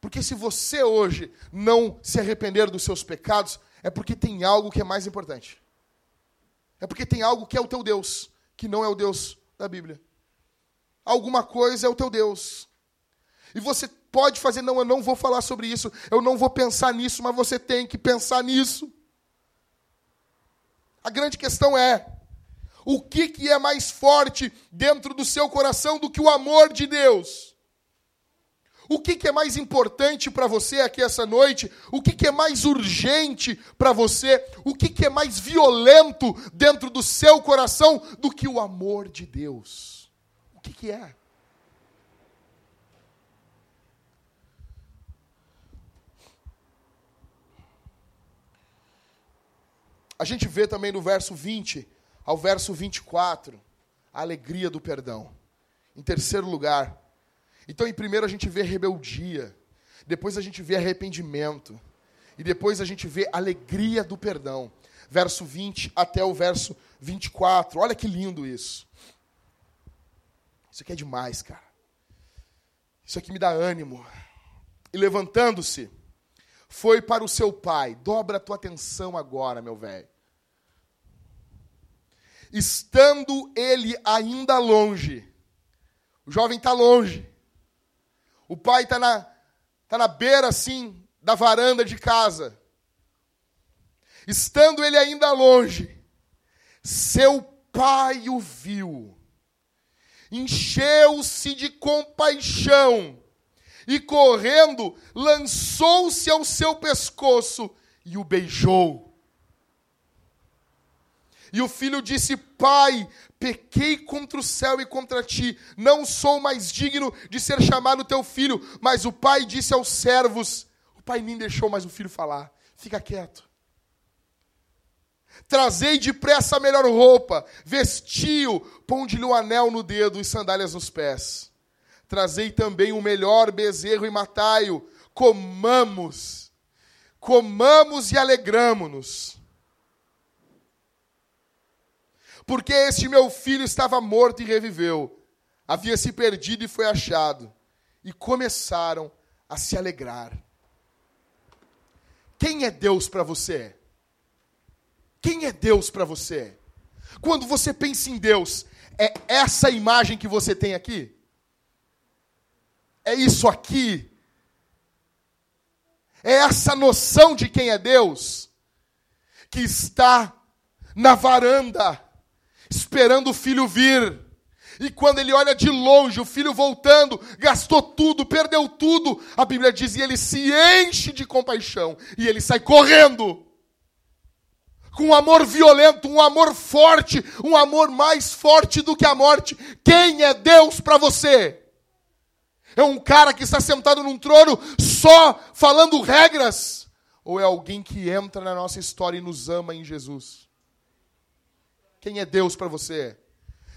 Porque se você hoje não se arrepender dos seus pecados, é porque tem algo que é mais importante. É porque tem algo que é o teu Deus, que não é o Deus da Bíblia alguma coisa é o teu Deus. E você pode fazer, não, eu não vou falar sobre isso, eu não vou pensar nisso, mas você tem que pensar nisso. A grande questão é: o que, que é mais forte dentro do seu coração do que o amor de Deus? O que, que é mais importante para você aqui essa noite? O que, que é mais urgente para você? O que, que é mais violento dentro do seu coração do que o amor de Deus? O que, que é? A gente vê também no verso 20 ao verso 24 a alegria do perdão. Em terceiro lugar, então em primeiro a gente vê rebeldia, depois a gente vê arrependimento, e depois a gente vê alegria do perdão. Verso 20 até o verso 24. Olha que lindo isso. Isso aqui é demais, cara. Isso aqui me dá ânimo. E levantando-se, foi para o seu pai. Dobra a tua atenção agora, meu velho. Estando ele ainda longe, o jovem está longe. O pai está na, tá na beira, assim, da varanda de casa. Estando ele ainda longe, seu pai o viu encheu-se de compaixão e, correndo, lançou-se ao seu pescoço e o beijou. E o filho disse: Pai, pequei contra o céu e contra ti, não sou mais digno de ser chamado teu filho. Mas o pai disse aos servos: pai nem deixou mais o filho falar. Fica quieto. Trazei depressa a melhor roupa, vestiu, ponde-lhe um anel no dedo e sandálias nos pés. Trazei também o melhor bezerro e matai-o. Comamos, comamos e alegramo-nos. Porque este meu filho estava morto e reviveu, havia se perdido e foi achado. E começaram a se alegrar. Quem é Deus para você? Quem é Deus para você? Quando você pensa em Deus, é essa imagem que você tem aqui? É isso aqui? É essa noção de quem é Deus? Que está na varanda, esperando o filho vir e quando ele olha de longe, o filho voltando, gastou tudo, perdeu tudo. A Bíblia diz: e ele se enche de compaixão. E ele sai correndo. Com um amor violento, um amor forte, um amor mais forte do que a morte. Quem é Deus para você? É um cara que está sentado num trono só falando regras? Ou é alguém que entra na nossa história e nos ama em Jesus? Quem é Deus para você?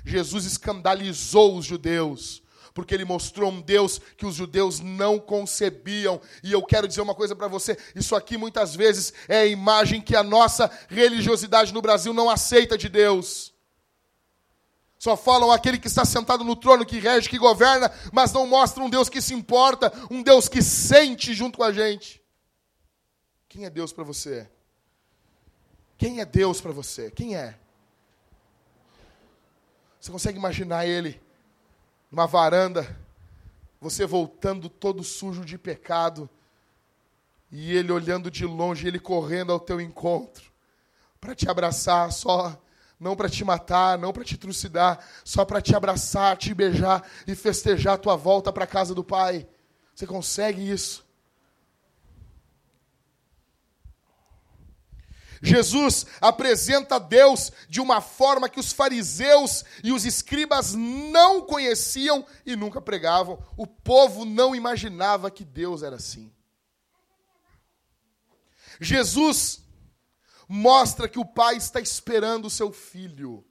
Jesus escandalizou os judeus, porque ele mostrou um Deus que os judeus não concebiam. E eu quero dizer uma coisa para você: isso aqui muitas vezes é a imagem que a nossa religiosidade no Brasil não aceita de Deus. Só falam aquele que está sentado no trono, que rege, que governa, mas não mostram um Deus que se importa, um Deus que sente junto com a gente. Quem é Deus para você? Quem é Deus para você? Quem é? Você consegue imaginar ele numa varanda, você voltando todo sujo de pecado, e ele olhando de longe, ele correndo ao teu encontro, para te abraçar, só não para te matar, não para te trucidar, só para te abraçar, te beijar e festejar a tua volta para a casa do Pai. Você consegue isso? Jesus apresenta Deus de uma forma que os fariseus e os escribas não conheciam e nunca pregavam. O povo não imaginava que Deus era assim. Jesus mostra que o pai está esperando o seu filho.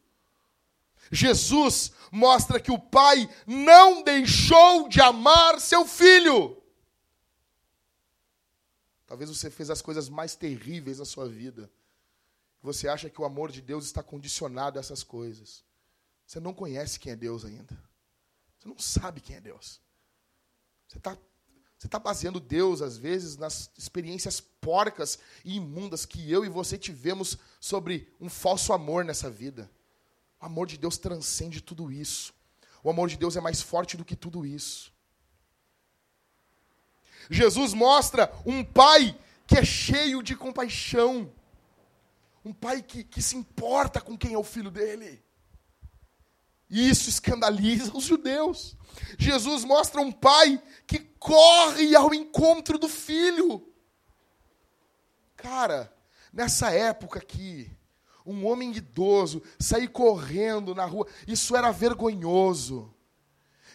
Jesus mostra que o pai não deixou de amar seu filho. Talvez você fez as coisas mais terríveis na sua vida você acha que o amor de Deus está condicionado a essas coisas. Você não conhece quem é Deus ainda. Você não sabe quem é Deus. Você está você tá baseando Deus, às vezes, nas experiências porcas e imundas que eu e você tivemos sobre um falso amor nessa vida. O amor de Deus transcende tudo isso. O amor de Deus é mais forte do que tudo isso. Jesus mostra um pai que é cheio de compaixão. Um pai que, que se importa com quem é o filho dele. E isso escandaliza os judeus. Jesus mostra um pai que corre ao encontro do filho. Cara, nessa época aqui, um homem idoso sair correndo na rua, isso era vergonhoso.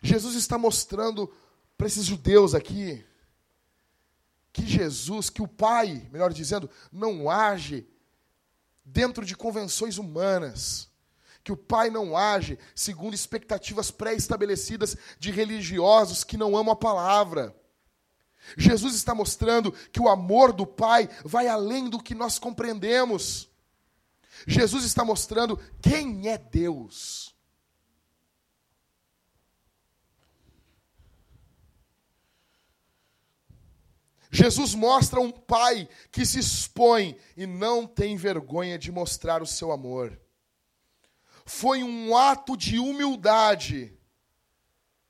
Jesus está mostrando para esses judeus aqui que Jesus, que o Pai, melhor dizendo, não age dentro de convenções humanas. Que o pai não age segundo expectativas pré-estabelecidas de religiosos que não amam a palavra. Jesus está mostrando que o amor do pai vai além do que nós compreendemos. Jesus está mostrando quem é Deus. Jesus mostra um pai que se expõe e não tem vergonha de mostrar o seu amor. Foi um ato de humildade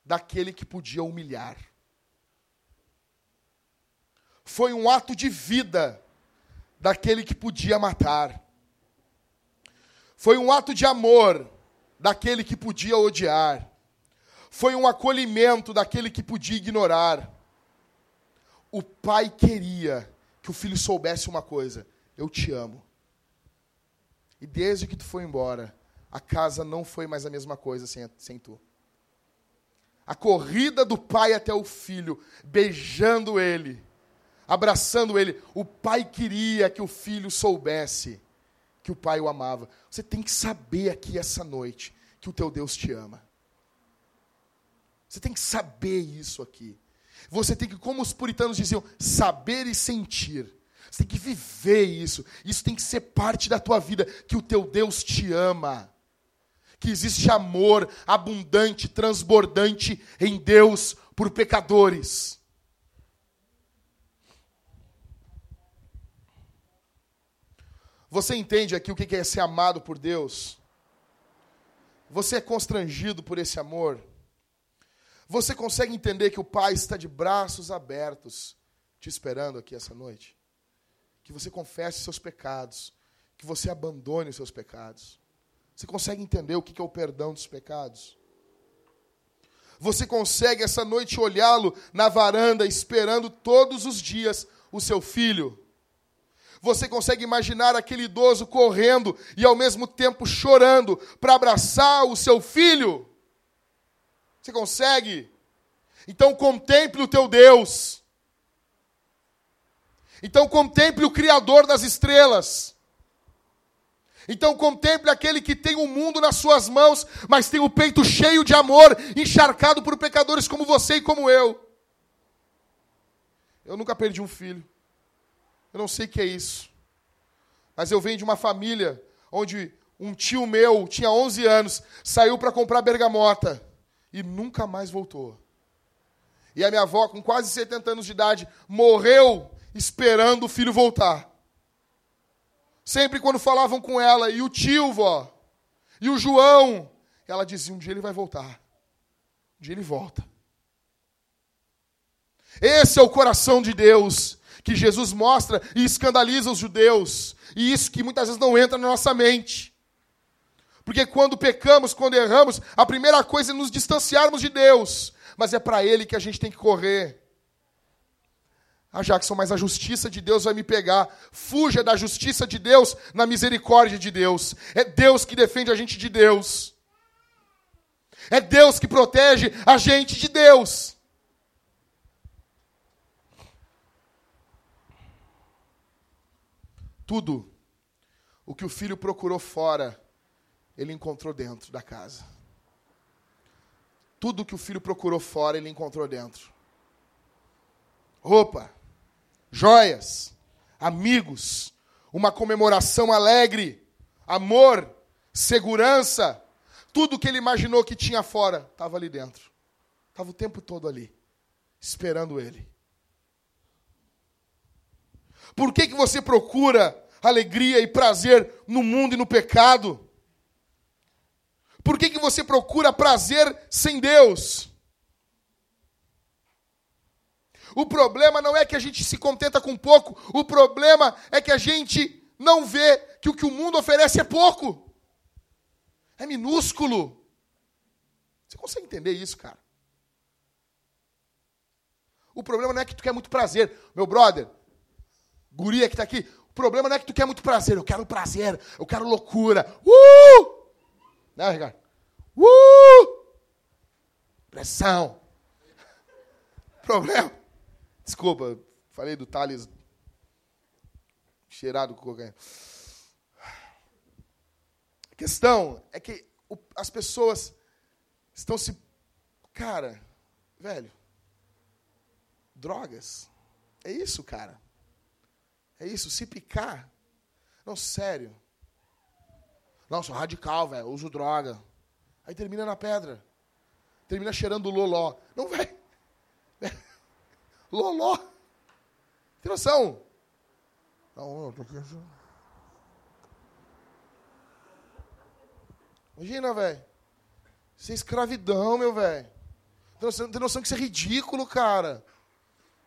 daquele que podia humilhar. Foi um ato de vida daquele que podia matar. Foi um ato de amor daquele que podia odiar. Foi um acolhimento daquele que podia ignorar o pai queria que o filho soubesse uma coisa: eu te amo. E desde que tu foi embora, a casa não foi mais a mesma coisa sem, sem tu. A corrida do pai até o filho, beijando ele, abraçando ele. O pai queria que o filho soubesse que o pai o amava. Você tem que saber aqui essa noite que o teu Deus te ama. Você tem que saber isso aqui. Você tem que, como os puritanos diziam, saber e sentir. Você tem que viver isso. Isso tem que ser parte da tua vida, que o teu Deus te ama. Que existe amor abundante, transbordante em Deus por pecadores. Você entende aqui o que é ser amado por Deus? Você é constrangido por esse amor? Você consegue entender que o Pai está de braços abertos te esperando aqui essa noite? Que você confesse seus pecados, que você abandone os seus pecados. Você consegue entender o que é o perdão dos pecados? Você consegue essa noite olhá-lo na varanda, esperando todos os dias o seu filho? Você consegue imaginar aquele idoso correndo e ao mesmo tempo chorando para abraçar o seu filho? Você consegue? Então contemple o teu Deus. Então contemple o Criador das estrelas. Então contemple aquele que tem o mundo nas suas mãos, mas tem o peito cheio de amor, encharcado por pecadores como você e como eu. Eu nunca perdi um filho. Eu não sei o que é isso. Mas eu venho de uma família onde um tio meu, tinha 11 anos, saiu para comprar bergamota e nunca mais voltou. E a minha avó, com quase 70 anos de idade, morreu esperando o filho voltar. Sempre quando falavam com ela, e o tio, vó, e o João, ela dizia: um dia ele vai voltar. Um dia ele volta. Esse é o coração de Deus que Jesus mostra e escandaliza os judeus. E isso que muitas vezes não entra na nossa mente. Porque quando pecamos, quando erramos, a primeira coisa é nos distanciarmos de Deus. Mas é para Ele que a gente tem que correr. Ah, Jackson, mas a justiça de Deus vai me pegar. Fuja da justiça de Deus na misericórdia de Deus. É Deus que defende a gente de Deus. É Deus que protege a gente de Deus. Tudo o que o filho procurou fora ele encontrou dentro da casa. Tudo que o filho procurou fora, ele encontrou dentro. Roupa, joias, amigos, uma comemoração alegre, amor, segurança, tudo que ele imaginou que tinha fora estava ali dentro. Estava o tempo todo ali, esperando ele. Por que, que você procura alegria e prazer no mundo e no pecado? Por que, que você procura prazer sem Deus? O problema não é que a gente se contenta com pouco, o problema é que a gente não vê que o que o mundo oferece é pouco. É minúsculo. Você consegue entender isso, cara? O problema não é que tu quer muito prazer. Meu brother, guria que está aqui, o problema não é que tu quer muito prazer. Eu quero prazer, eu quero loucura. Uh! Né, Ricardo? Uh! Pressão. Problema. Desculpa, falei do Thales cheirado com cocaína. A questão é que as pessoas estão se. Cara, velho. Drogas. É isso, cara. É isso. Se picar. Não, sério. Não, sou radical, velho. Uso droga. Aí termina na pedra. Termina cheirando loló. Não, velho. Loló. Tem noção? Não, não, tô pensando. Imagina, velho. Isso é escravidão, meu velho. Tem noção que isso é ridículo, cara.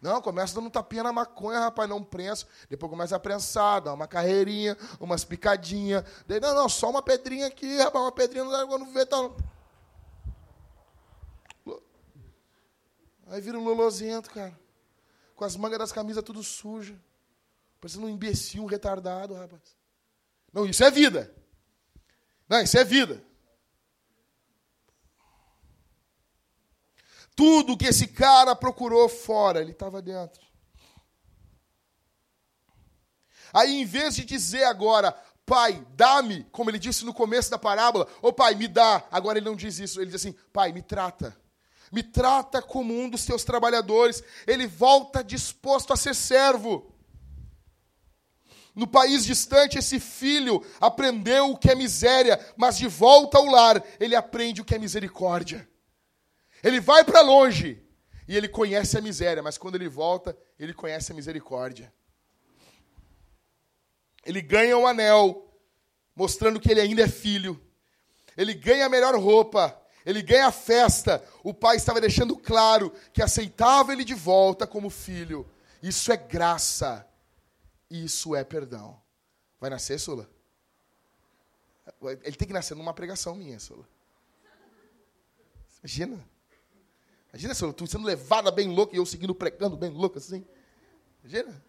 Não, começa dando um tapinha na maconha, rapaz, não prensa. Depois começa a prensar, dá uma carreirinha, umas picadinhas. Daí, não, não, só uma pedrinha aqui, rapaz, uma pedrinha não dá quando vê, tá. Aí vira um lolozento, cara. Com as mangas das camisas tudo suja. Parecendo um imbecil, um retardado, rapaz. Não, isso é vida. Não, isso é vida. Tudo que esse cara procurou fora, ele estava dentro. Aí, em vez de dizer agora, pai, dá-me, como ele disse no começo da parábola, ô pai, me dá. Agora ele não diz isso, ele diz assim, pai, me trata. Me trata como um dos teus trabalhadores. Ele volta disposto a ser servo. No país distante, esse filho aprendeu o que é miséria, mas de volta ao lar, ele aprende o que é misericórdia. Ele vai para longe e ele conhece a miséria, mas quando ele volta, ele conhece a misericórdia. Ele ganha um anel, mostrando que ele ainda é filho. Ele ganha a melhor roupa, ele ganha a festa. O pai estava deixando claro que aceitava ele de volta como filho. Isso é graça. Isso é perdão. Vai nascer, Sula? Ele tem que nascer numa pregação minha, Sula. Imagina. Imagina, Sula, tu sendo levada bem louca e eu seguindo pregando bem louco assim. Imagina.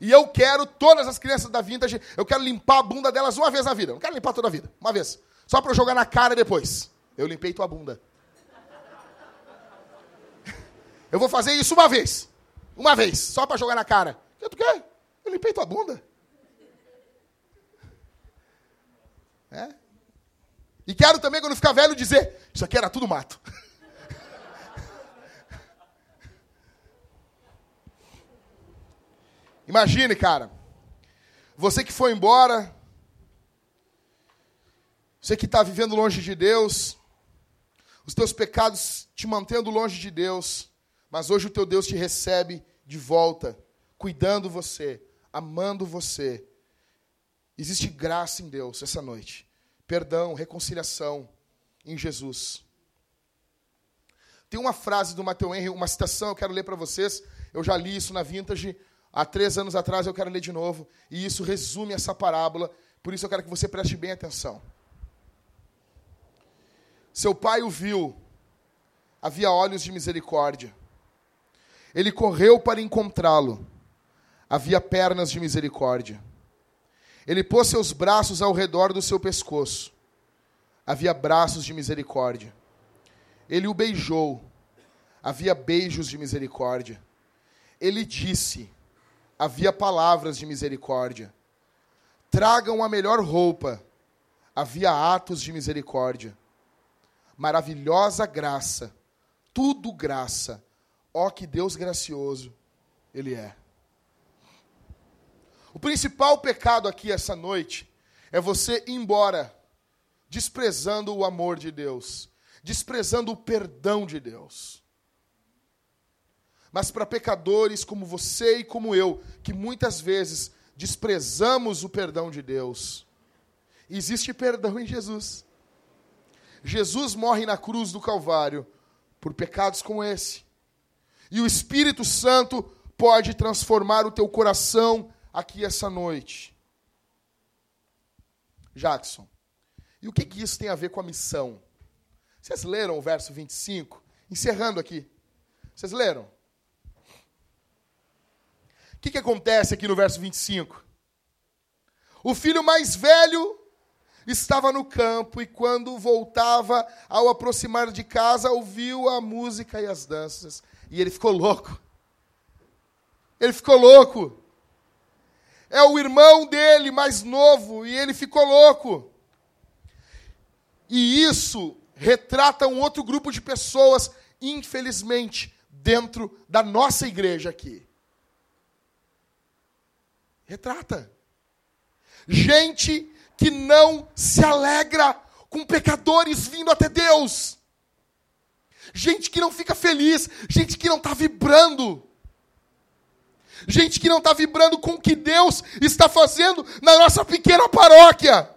E eu quero todas as crianças da vintage, eu quero limpar a bunda delas uma vez na vida. Não quero limpar toda a vida, uma vez. Só para eu jogar na cara depois. Eu limpei tua bunda. Eu vou fazer isso uma vez. Uma vez, só para jogar na cara. O que tu quer? Eu limpei tua bunda. É? E quero também, quando ficar velho, dizer: Isso aqui era tudo mato. Imagine, cara. Você que foi embora. Você que está vivendo longe de Deus. Os teus pecados te mantendo longe de Deus. Mas hoje o teu Deus te recebe de volta, cuidando você, amando você. Existe graça em Deus essa noite. Perdão, reconciliação em Jesus. Tem uma frase do Matthew Henry, uma citação, eu quero ler para vocês. Eu já li isso na Vintage há três anos atrás, eu quero ler de novo. E isso resume essa parábola. Por isso eu quero que você preste bem atenção. Seu pai o viu, havia olhos de misericórdia. Ele correu para encontrá-lo. Havia pernas de misericórdia. Ele pôs seus braços ao redor do seu pescoço. Havia braços de misericórdia. Ele o beijou. Havia beijos de misericórdia. Ele disse: Havia palavras de misericórdia. Tragam a melhor roupa. Havia atos de misericórdia. Maravilhosa graça. Tudo graça Ó, oh, que Deus gracioso Ele é. O principal pecado aqui essa noite é você ir embora desprezando o amor de Deus, desprezando o perdão de Deus. Mas para pecadores como você e como eu, que muitas vezes desprezamos o perdão de Deus, existe perdão em Jesus. Jesus morre na cruz do Calvário por pecados como esse. E o Espírito Santo pode transformar o teu coração aqui essa noite. Jackson, e o que, que isso tem a ver com a missão? Vocês leram o verso 25? Encerrando aqui. Vocês leram? O que, que acontece aqui no verso 25? O filho mais velho estava no campo e, quando voltava, ao aproximar de casa, ouviu a música e as danças. E ele ficou louco. Ele ficou louco. É o irmão dele mais novo e ele ficou louco. E isso retrata um outro grupo de pessoas, infelizmente, dentro da nossa igreja aqui. Retrata. Gente que não se alegra com pecadores vindo até Deus gente que não fica feliz, gente que não está vibrando. Gente que não está vibrando com o que Deus está fazendo na nossa pequena paróquia.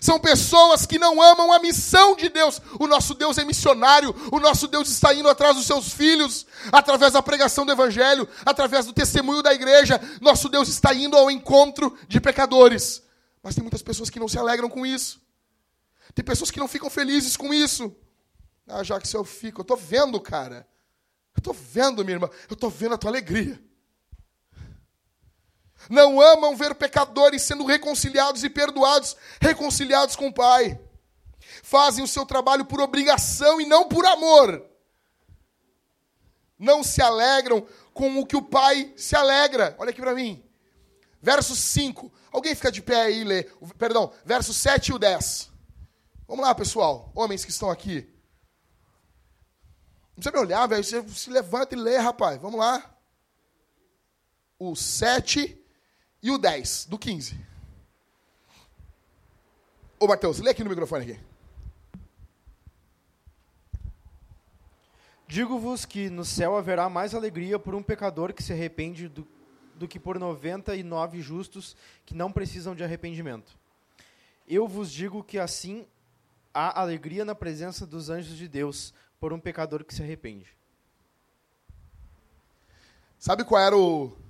São pessoas que não amam a missão de Deus. O nosso Deus é missionário, o nosso Deus está indo atrás dos seus filhos, através da pregação do Evangelho, através do testemunho da igreja. Nosso Deus está indo ao encontro de pecadores. Mas tem muitas pessoas que não se alegram com isso. Tem pessoas que não ficam felizes com isso. Ah, já que se eu fico, eu estou vendo, cara. Eu estou vendo, minha irmã. Eu estou vendo a tua alegria. Não amam ver pecadores sendo reconciliados e perdoados, reconciliados com o Pai. Fazem o seu trabalho por obrigação e não por amor. Não se alegram com o que o Pai se alegra. Olha aqui para mim. Verso 5. Alguém fica de pé aí e lê. Perdão, verso 7 e o 10. Vamos lá, pessoal. Homens que estão aqui. Não precisa me olhar, velho. Você se levanta e lê, rapaz. Vamos lá. O 7 e o 10, do 15. Ô, Mateus, lê aqui no microfone aqui. Digo-vos que no céu haverá mais alegria por um pecador que se arrepende do, do que por noventa e nove justos que não precisam de arrependimento. Eu vos digo que assim há alegria na presença dos anjos de Deus por um pecador que se arrepende. Sabe qual era o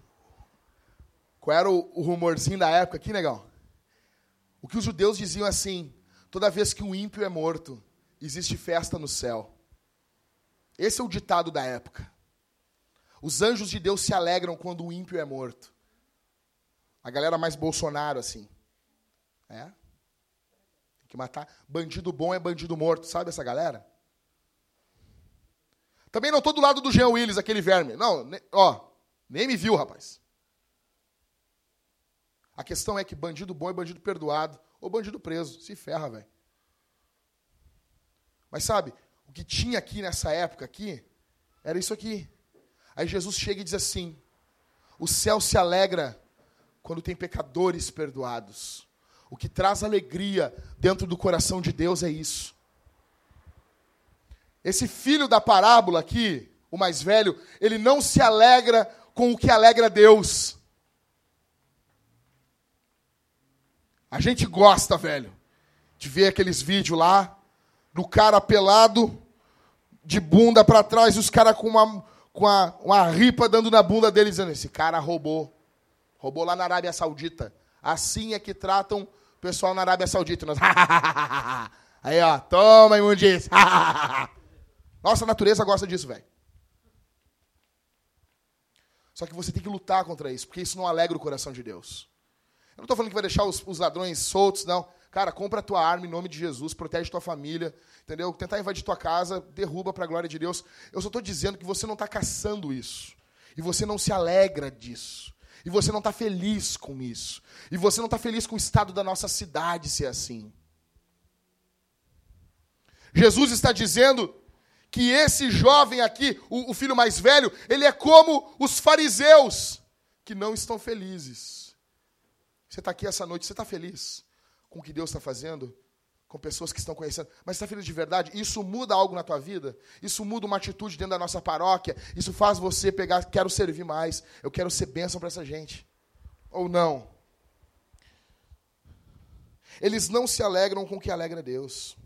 qual era o, o rumorzinho da época aqui, negão? O que os judeus diziam assim: toda vez que um ímpio é morto, existe festa no céu. Esse é o ditado da época. Os anjos de Deus se alegram quando o ímpio é morto. A galera mais Bolsonaro, assim. É? Tem que matar. Bandido bom é bandido morto, sabe essa galera? Também não estou do lado do Jean Willis, aquele verme. Não, ó, nem me viu, rapaz. A questão é que bandido bom é bandido perdoado ou bandido preso. Se ferra, velho. Mas sabe, o que tinha aqui nessa época aqui era isso aqui. Aí Jesus chega e diz assim: O céu se alegra quando tem pecadores perdoados. O que traz alegria dentro do coração de Deus é isso. Esse filho da parábola aqui, o mais velho, ele não se alegra com o que alegra Deus. A gente gosta, velho, de ver aqueles vídeos lá do cara pelado, de bunda para trás, e os caras com uma, com uma, uma ripa dando na bunda dele, dizendo: Esse cara roubou. Roubou lá na Arábia Saudita. Assim é que tratam o pessoal na Arábia Saudita. Nós, Aí, ó, toma, imundice. Nossa, a natureza gosta disso, velho. Só que você tem que lutar contra isso, porque isso não alegra o coração de Deus. Eu não estou falando que vai deixar os, os, ladrões soltos, não. Cara, compra a tua arma em nome de Jesus, protege tua família, entendeu? Tentar invadir tua casa, derruba para a glória de Deus. Eu só estou dizendo que você não está caçando isso. E você não se alegra disso. E você não está feliz com isso. E você não está feliz com o estado da nossa cidade ser assim. Jesus está dizendo que esse jovem aqui, o, o filho mais velho, ele é como os fariseus que não estão felizes você está aqui essa noite, você está feliz com o que Deus está fazendo? Com pessoas que estão conhecendo. Mas está feliz de verdade? Isso muda algo na tua vida? Isso muda uma atitude dentro da nossa paróquia? Isso faz você pegar, quero servir mais, eu quero ser bênção para essa gente? Ou não? Eles não se alegram com o que alegra Deus.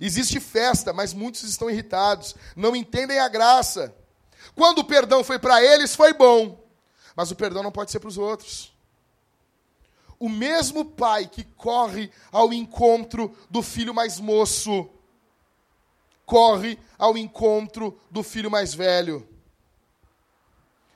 Existe festa, mas muitos estão irritados, não entendem a graça. Quando o perdão foi para eles, foi bom. Mas o perdão não pode ser para os outros. O mesmo pai que corre ao encontro do filho mais moço, corre ao encontro do filho mais velho.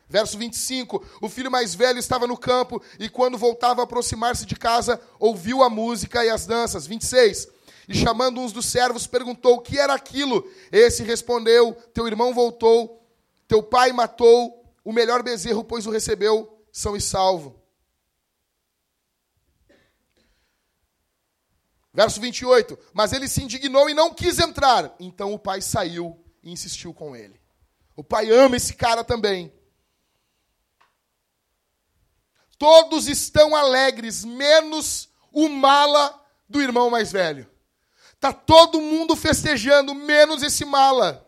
Verso 25: O filho mais velho estava no campo e, quando voltava a aproximar-se de casa, ouviu a música e as danças. 26. E chamando uns dos servos, perguntou o que era aquilo. Esse respondeu: Teu irmão voltou, teu pai matou o melhor bezerro, pois o recebeu são e salvo. Verso 28. Mas ele se indignou e não quis entrar. Então o pai saiu e insistiu com ele. O pai ama esse cara também. Todos estão alegres, menos o mala do irmão mais velho. Tá todo mundo festejando, menos esse mala.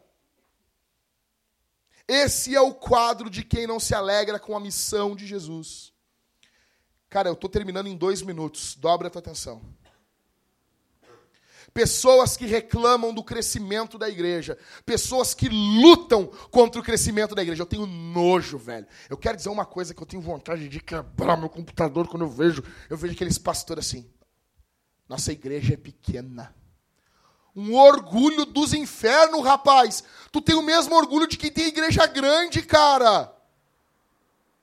Esse é o quadro de quem não se alegra com a missão de Jesus. Cara, eu estou terminando em dois minutos. Dobra a tua atenção. Pessoas que reclamam do crescimento da igreja. Pessoas que lutam contra o crescimento da igreja. Eu tenho nojo, velho. Eu quero dizer uma coisa que eu tenho vontade de quebrar meu computador quando eu vejo. Eu vejo aqueles pastores assim. Nossa igreja é pequena um orgulho dos infernos, rapaz. Tu tem o mesmo orgulho de quem tem igreja grande, cara.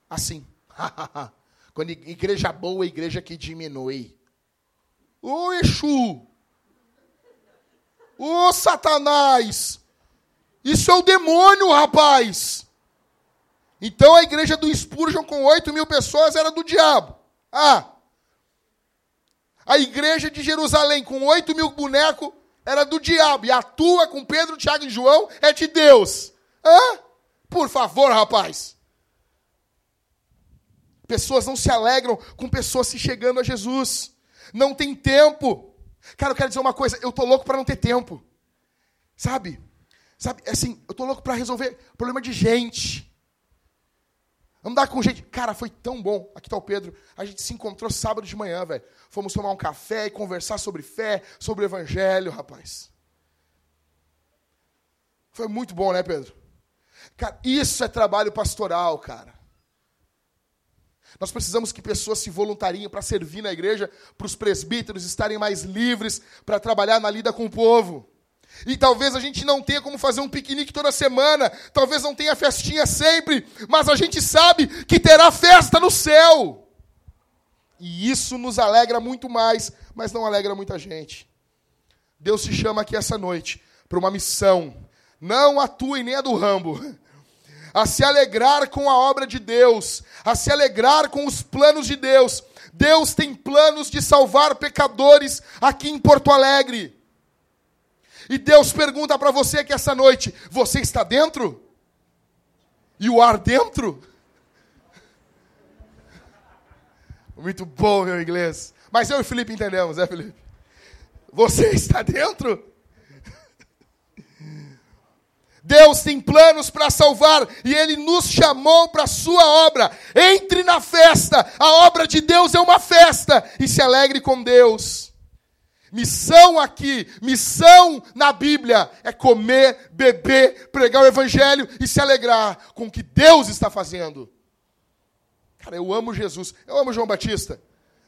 Assim. Quando igreja boa, igreja que diminui. Ô Exu! Ô Satanás! Isso é o demônio, rapaz. Então a igreja do Spurgeon com 8 mil pessoas era do diabo. Ah. A igreja de Jerusalém com 8 mil bonecos era do diabo. E a tua com Pedro, Tiago e João é de Deus. Hã? Por favor, rapaz. Pessoas não se alegram com pessoas se chegando a Jesus. Não tem tempo. Cara, eu quero dizer uma coisa, eu tô louco para não ter tempo. Sabe? Sabe, assim, eu tô louco para resolver problema de gente. Andar com gente. Cara, foi tão bom. Aqui tá o Pedro. A gente se encontrou sábado de manhã, velho. Fomos tomar um café e conversar sobre fé, sobre o evangelho, rapaz. Foi muito bom, né, Pedro? Cara, isso é trabalho pastoral, cara. Nós precisamos que pessoas se voluntariem para servir na igreja, para os presbíteros estarem mais livres para trabalhar na lida com o povo. E talvez a gente não tenha como fazer um piquenique toda semana, talvez não tenha festinha sempre, mas a gente sabe que terá festa no céu. E isso nos alegra muito mais, mas não alegra muita gente. Deus te chama aqui essa noite para uma missão. Não atue nem a do Rambo. A se alegrar com a obra de Deus, a se alegrar com os planos de Deus. Deus tem planos de salvar pecadores aqui em Porto Alegre. E Deus pergunta para você que essa noite: você está dentro? E o ar dentro? Muito bom, meu inglês. Mas eu e o Felipe entendemos, é, Felipe? Você está dentro? Deus tem planos para salvar e Ele nos chamou para a sua obra. Entre na festa, a obra de Deus é uma festa e se alegre com Deus. Missão aqui, missão na Bíblia é comer, beber, pregar o Evangelho e se alegrar com o que Deus está fazendo. Cara, eu amo Jesus, eu amo João Batista.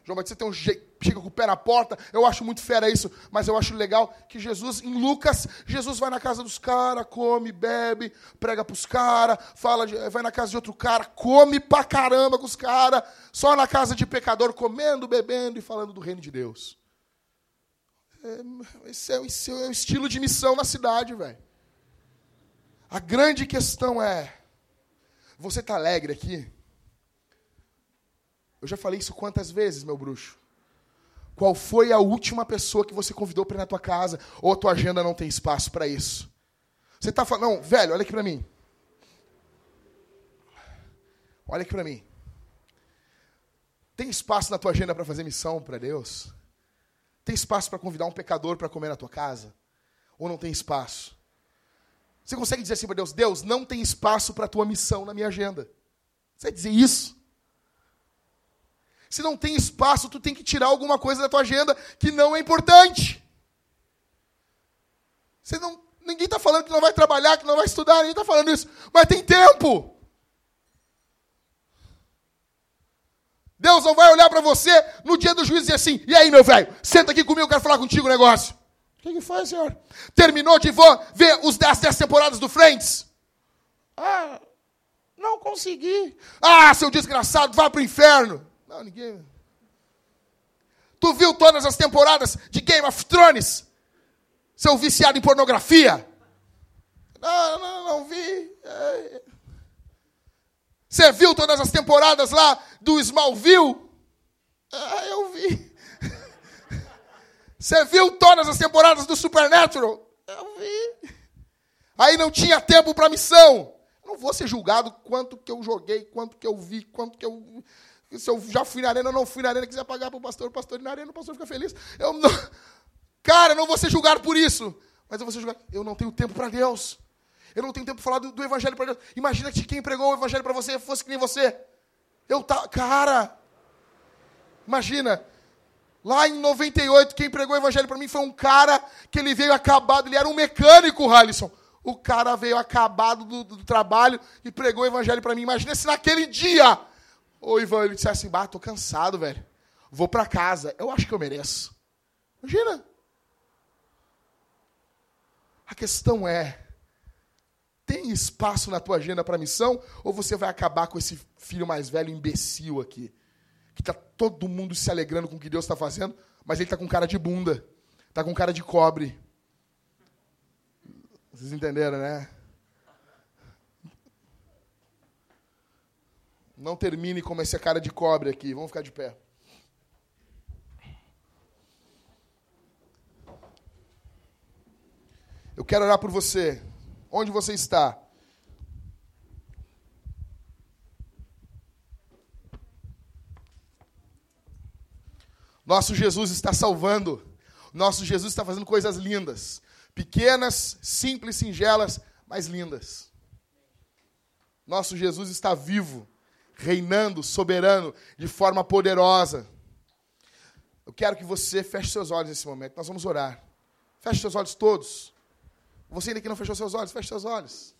João Batista tem um jeito, chega com o pé na porta, eu acho muito fera isso, mas eu acho legal que Jesus, em Lucas, Jesus vai na casa dos caras, come, bebe, prega para os caras, fala, vai na casa de outro cara, come pra caramba com os caras, só na casa de pecador, comendo, bebendo e falando do reino de Deus. É, esse, é, esse é o estilo de missão na cidade, velho. A grande questão é: você está alegre aqui? Eu já falei isso quantas vezes, meu bruxo? Qual foi a última pessoa que você convidou para ir na tua casa? Ou a tua agenda não tem espaço para isso? Você está falando, não, velho, olha aqui para mim. Olha aqui para mim. Tem espaço na tua agenda para fazer missão para Deus? Tem espaço para convidar um pecador para comer na tua casa? Ou não tem espaço? Você consegue dizer assim para Deus: Deus, não tem espaço para a tua missão na minha agenda? Você dizer isso? Se não tem espaço, tu tem que tirar alguma coisa da tua agenda que não é importante. Você não, ninguém está falando que não vai trabalhar, que não vai estudar, ninguém está falando isso. Mas tem tempo. Deus não vai olhar para você no dia do juízo e dizer assim: e aí, meu velho, senta aqui comigo, eu quero falar contigo um negócio. O que, que foi, senhor? Terminou de ver os 10 temporadas do Friends? Ah, não consegui. Ah, seu desgraçado, vá para o inferno. Não, ninguém. Tu viu todas as temporadas de Game of Thrones? Seu viciado em pornografia? Não, não, não vi. É... Você viu todas as temporadas lá do Smallville? Ah, eu vi. Você viu todas as temporadas do Supernatural? Eu vi. Aí não tinha tempo para missão. Não vou ser julgado quanto que eu joguei, quanto que eu vi, quanto que eu. Se eu já fui na arena não fui na arena, quiser pagar para o pastor, o pastor ir na arena, o pastor fica feliz. Eu não... Cara, eu não vou ser julgado por isso. Mas eu vou ser julgado. Eu não tenho tempo para Deus. Eu não tenho tempo para falar do, do evangelho para Deus. Imagina que quem pregou o evangelho para você fosse que nem você. Eu tá, cara. Imagina. Lá em 98, quem pregou o evangelho para mim foi um cara que ele veio acabado, ele era um mecânico, Halisson. O cara veio acabado do, do trabalho e pregou o evangelho para mim. Imagina se naquele dia, o Ivan ele dissesse assim: "Bah, tô cansado, velho. Vou para casa. Eu acho que eu mereço." Imagina. A questão é, tem espaço na tua agenda para missão? Ou você vai acabar com esse filho mais velho imbecil aqui? Que está todo mundo se alegrando com o que Deus está fazendo, mas ele está com cara de bunda, está com cara de cobre. Vocês entenderam, né? Não termine como essa cara de cobre aqui. Vamos ficar de pé. Eu quero orar por você. Onde você está? Nosso Jesus está salvando. Nosso Jesus está fazendo coisas lindas. Pequenas, simples, singelas, mas lindas. Nosso Jesus está vivo, reinando, soberano, de forma poderosa. Eu quero que você feche seus olhos nesse momento. Nós vamos orar. Feche seus olhos todos. Você ainda que não fechou seus olhos, feche seus olhos.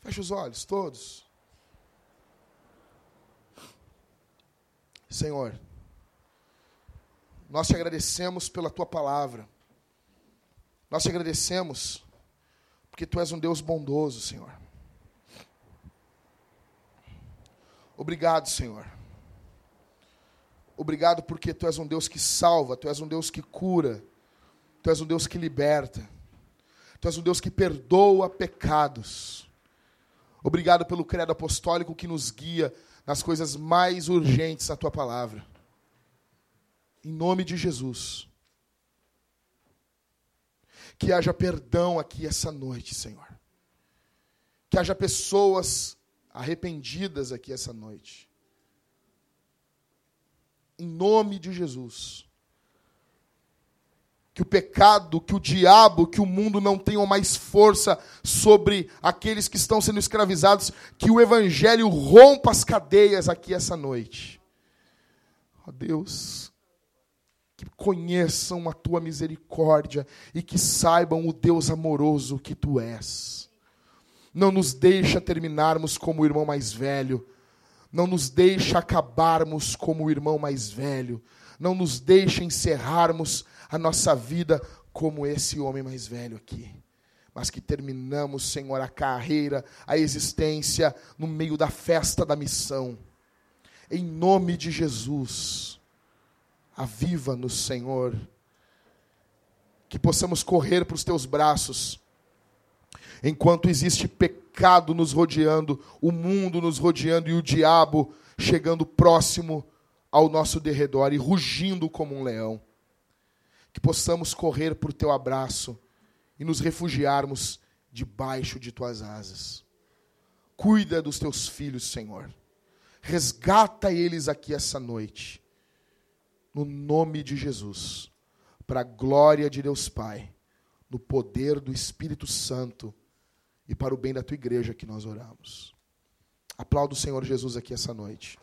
Feche os olhos, todos. Senhor, nós te agradecemos pela tua palavra. Nós te agradecemos porque tu és um Deus bondoso, Senhor. Obrigado, Senhor. Obrigado porque tu és um Deus que salva, tu és um Deus que cura, tu és um Deus que liberta. Tu és um Deus que perdoa pecados. Obrigado pelo credo apostólico que nos guia nas coisas mais urgentes da tua palavra. Em nome de Jesus. Que haja perdão aqui essa noite, Senhor. Que haja pessoas arrependidas aqui essa noite. Em nome de Jesus que o pecado, que o diabo, que o mundo não tenham mais força sobre aqueles que estão sendo escravizados, que o evangelho rompa as cadeias aqui essa noite. Ó Deus, que conheçam a tua misericórdia e que saibam o Deus amoroso que tu és. Não nos deixa terminarmos como o irmão mais velho, não nos deixa acabarmos como o irmão mais velho, não nos deixa encerrarmos a nossa vida como esse homem mais velho aqui. Mas que terminamos, Senhor, a carreira, a existência no meio da festa da missão. Em nome de Jesus, aviva-nos, Senhor. Que possamos correr para os teus braços. Enquanto existe pecado nos rodeando, o mundo nos rodeando e o diabo chegando próximo ao nosso derredor e rugindo como um leão que possamos correr por teu abraço e nos refugiarmos debaixo de tuas asas. Cuida dos teus filhos, Senhor. Resgata eles aqui essa noite. No nome de Jesus. Para a glória de Deus Pai. No poder do Espírito Santo. E para o bem da tua igreja que nós oramos. Aplauda o Senhor Jesus aqui essa noite.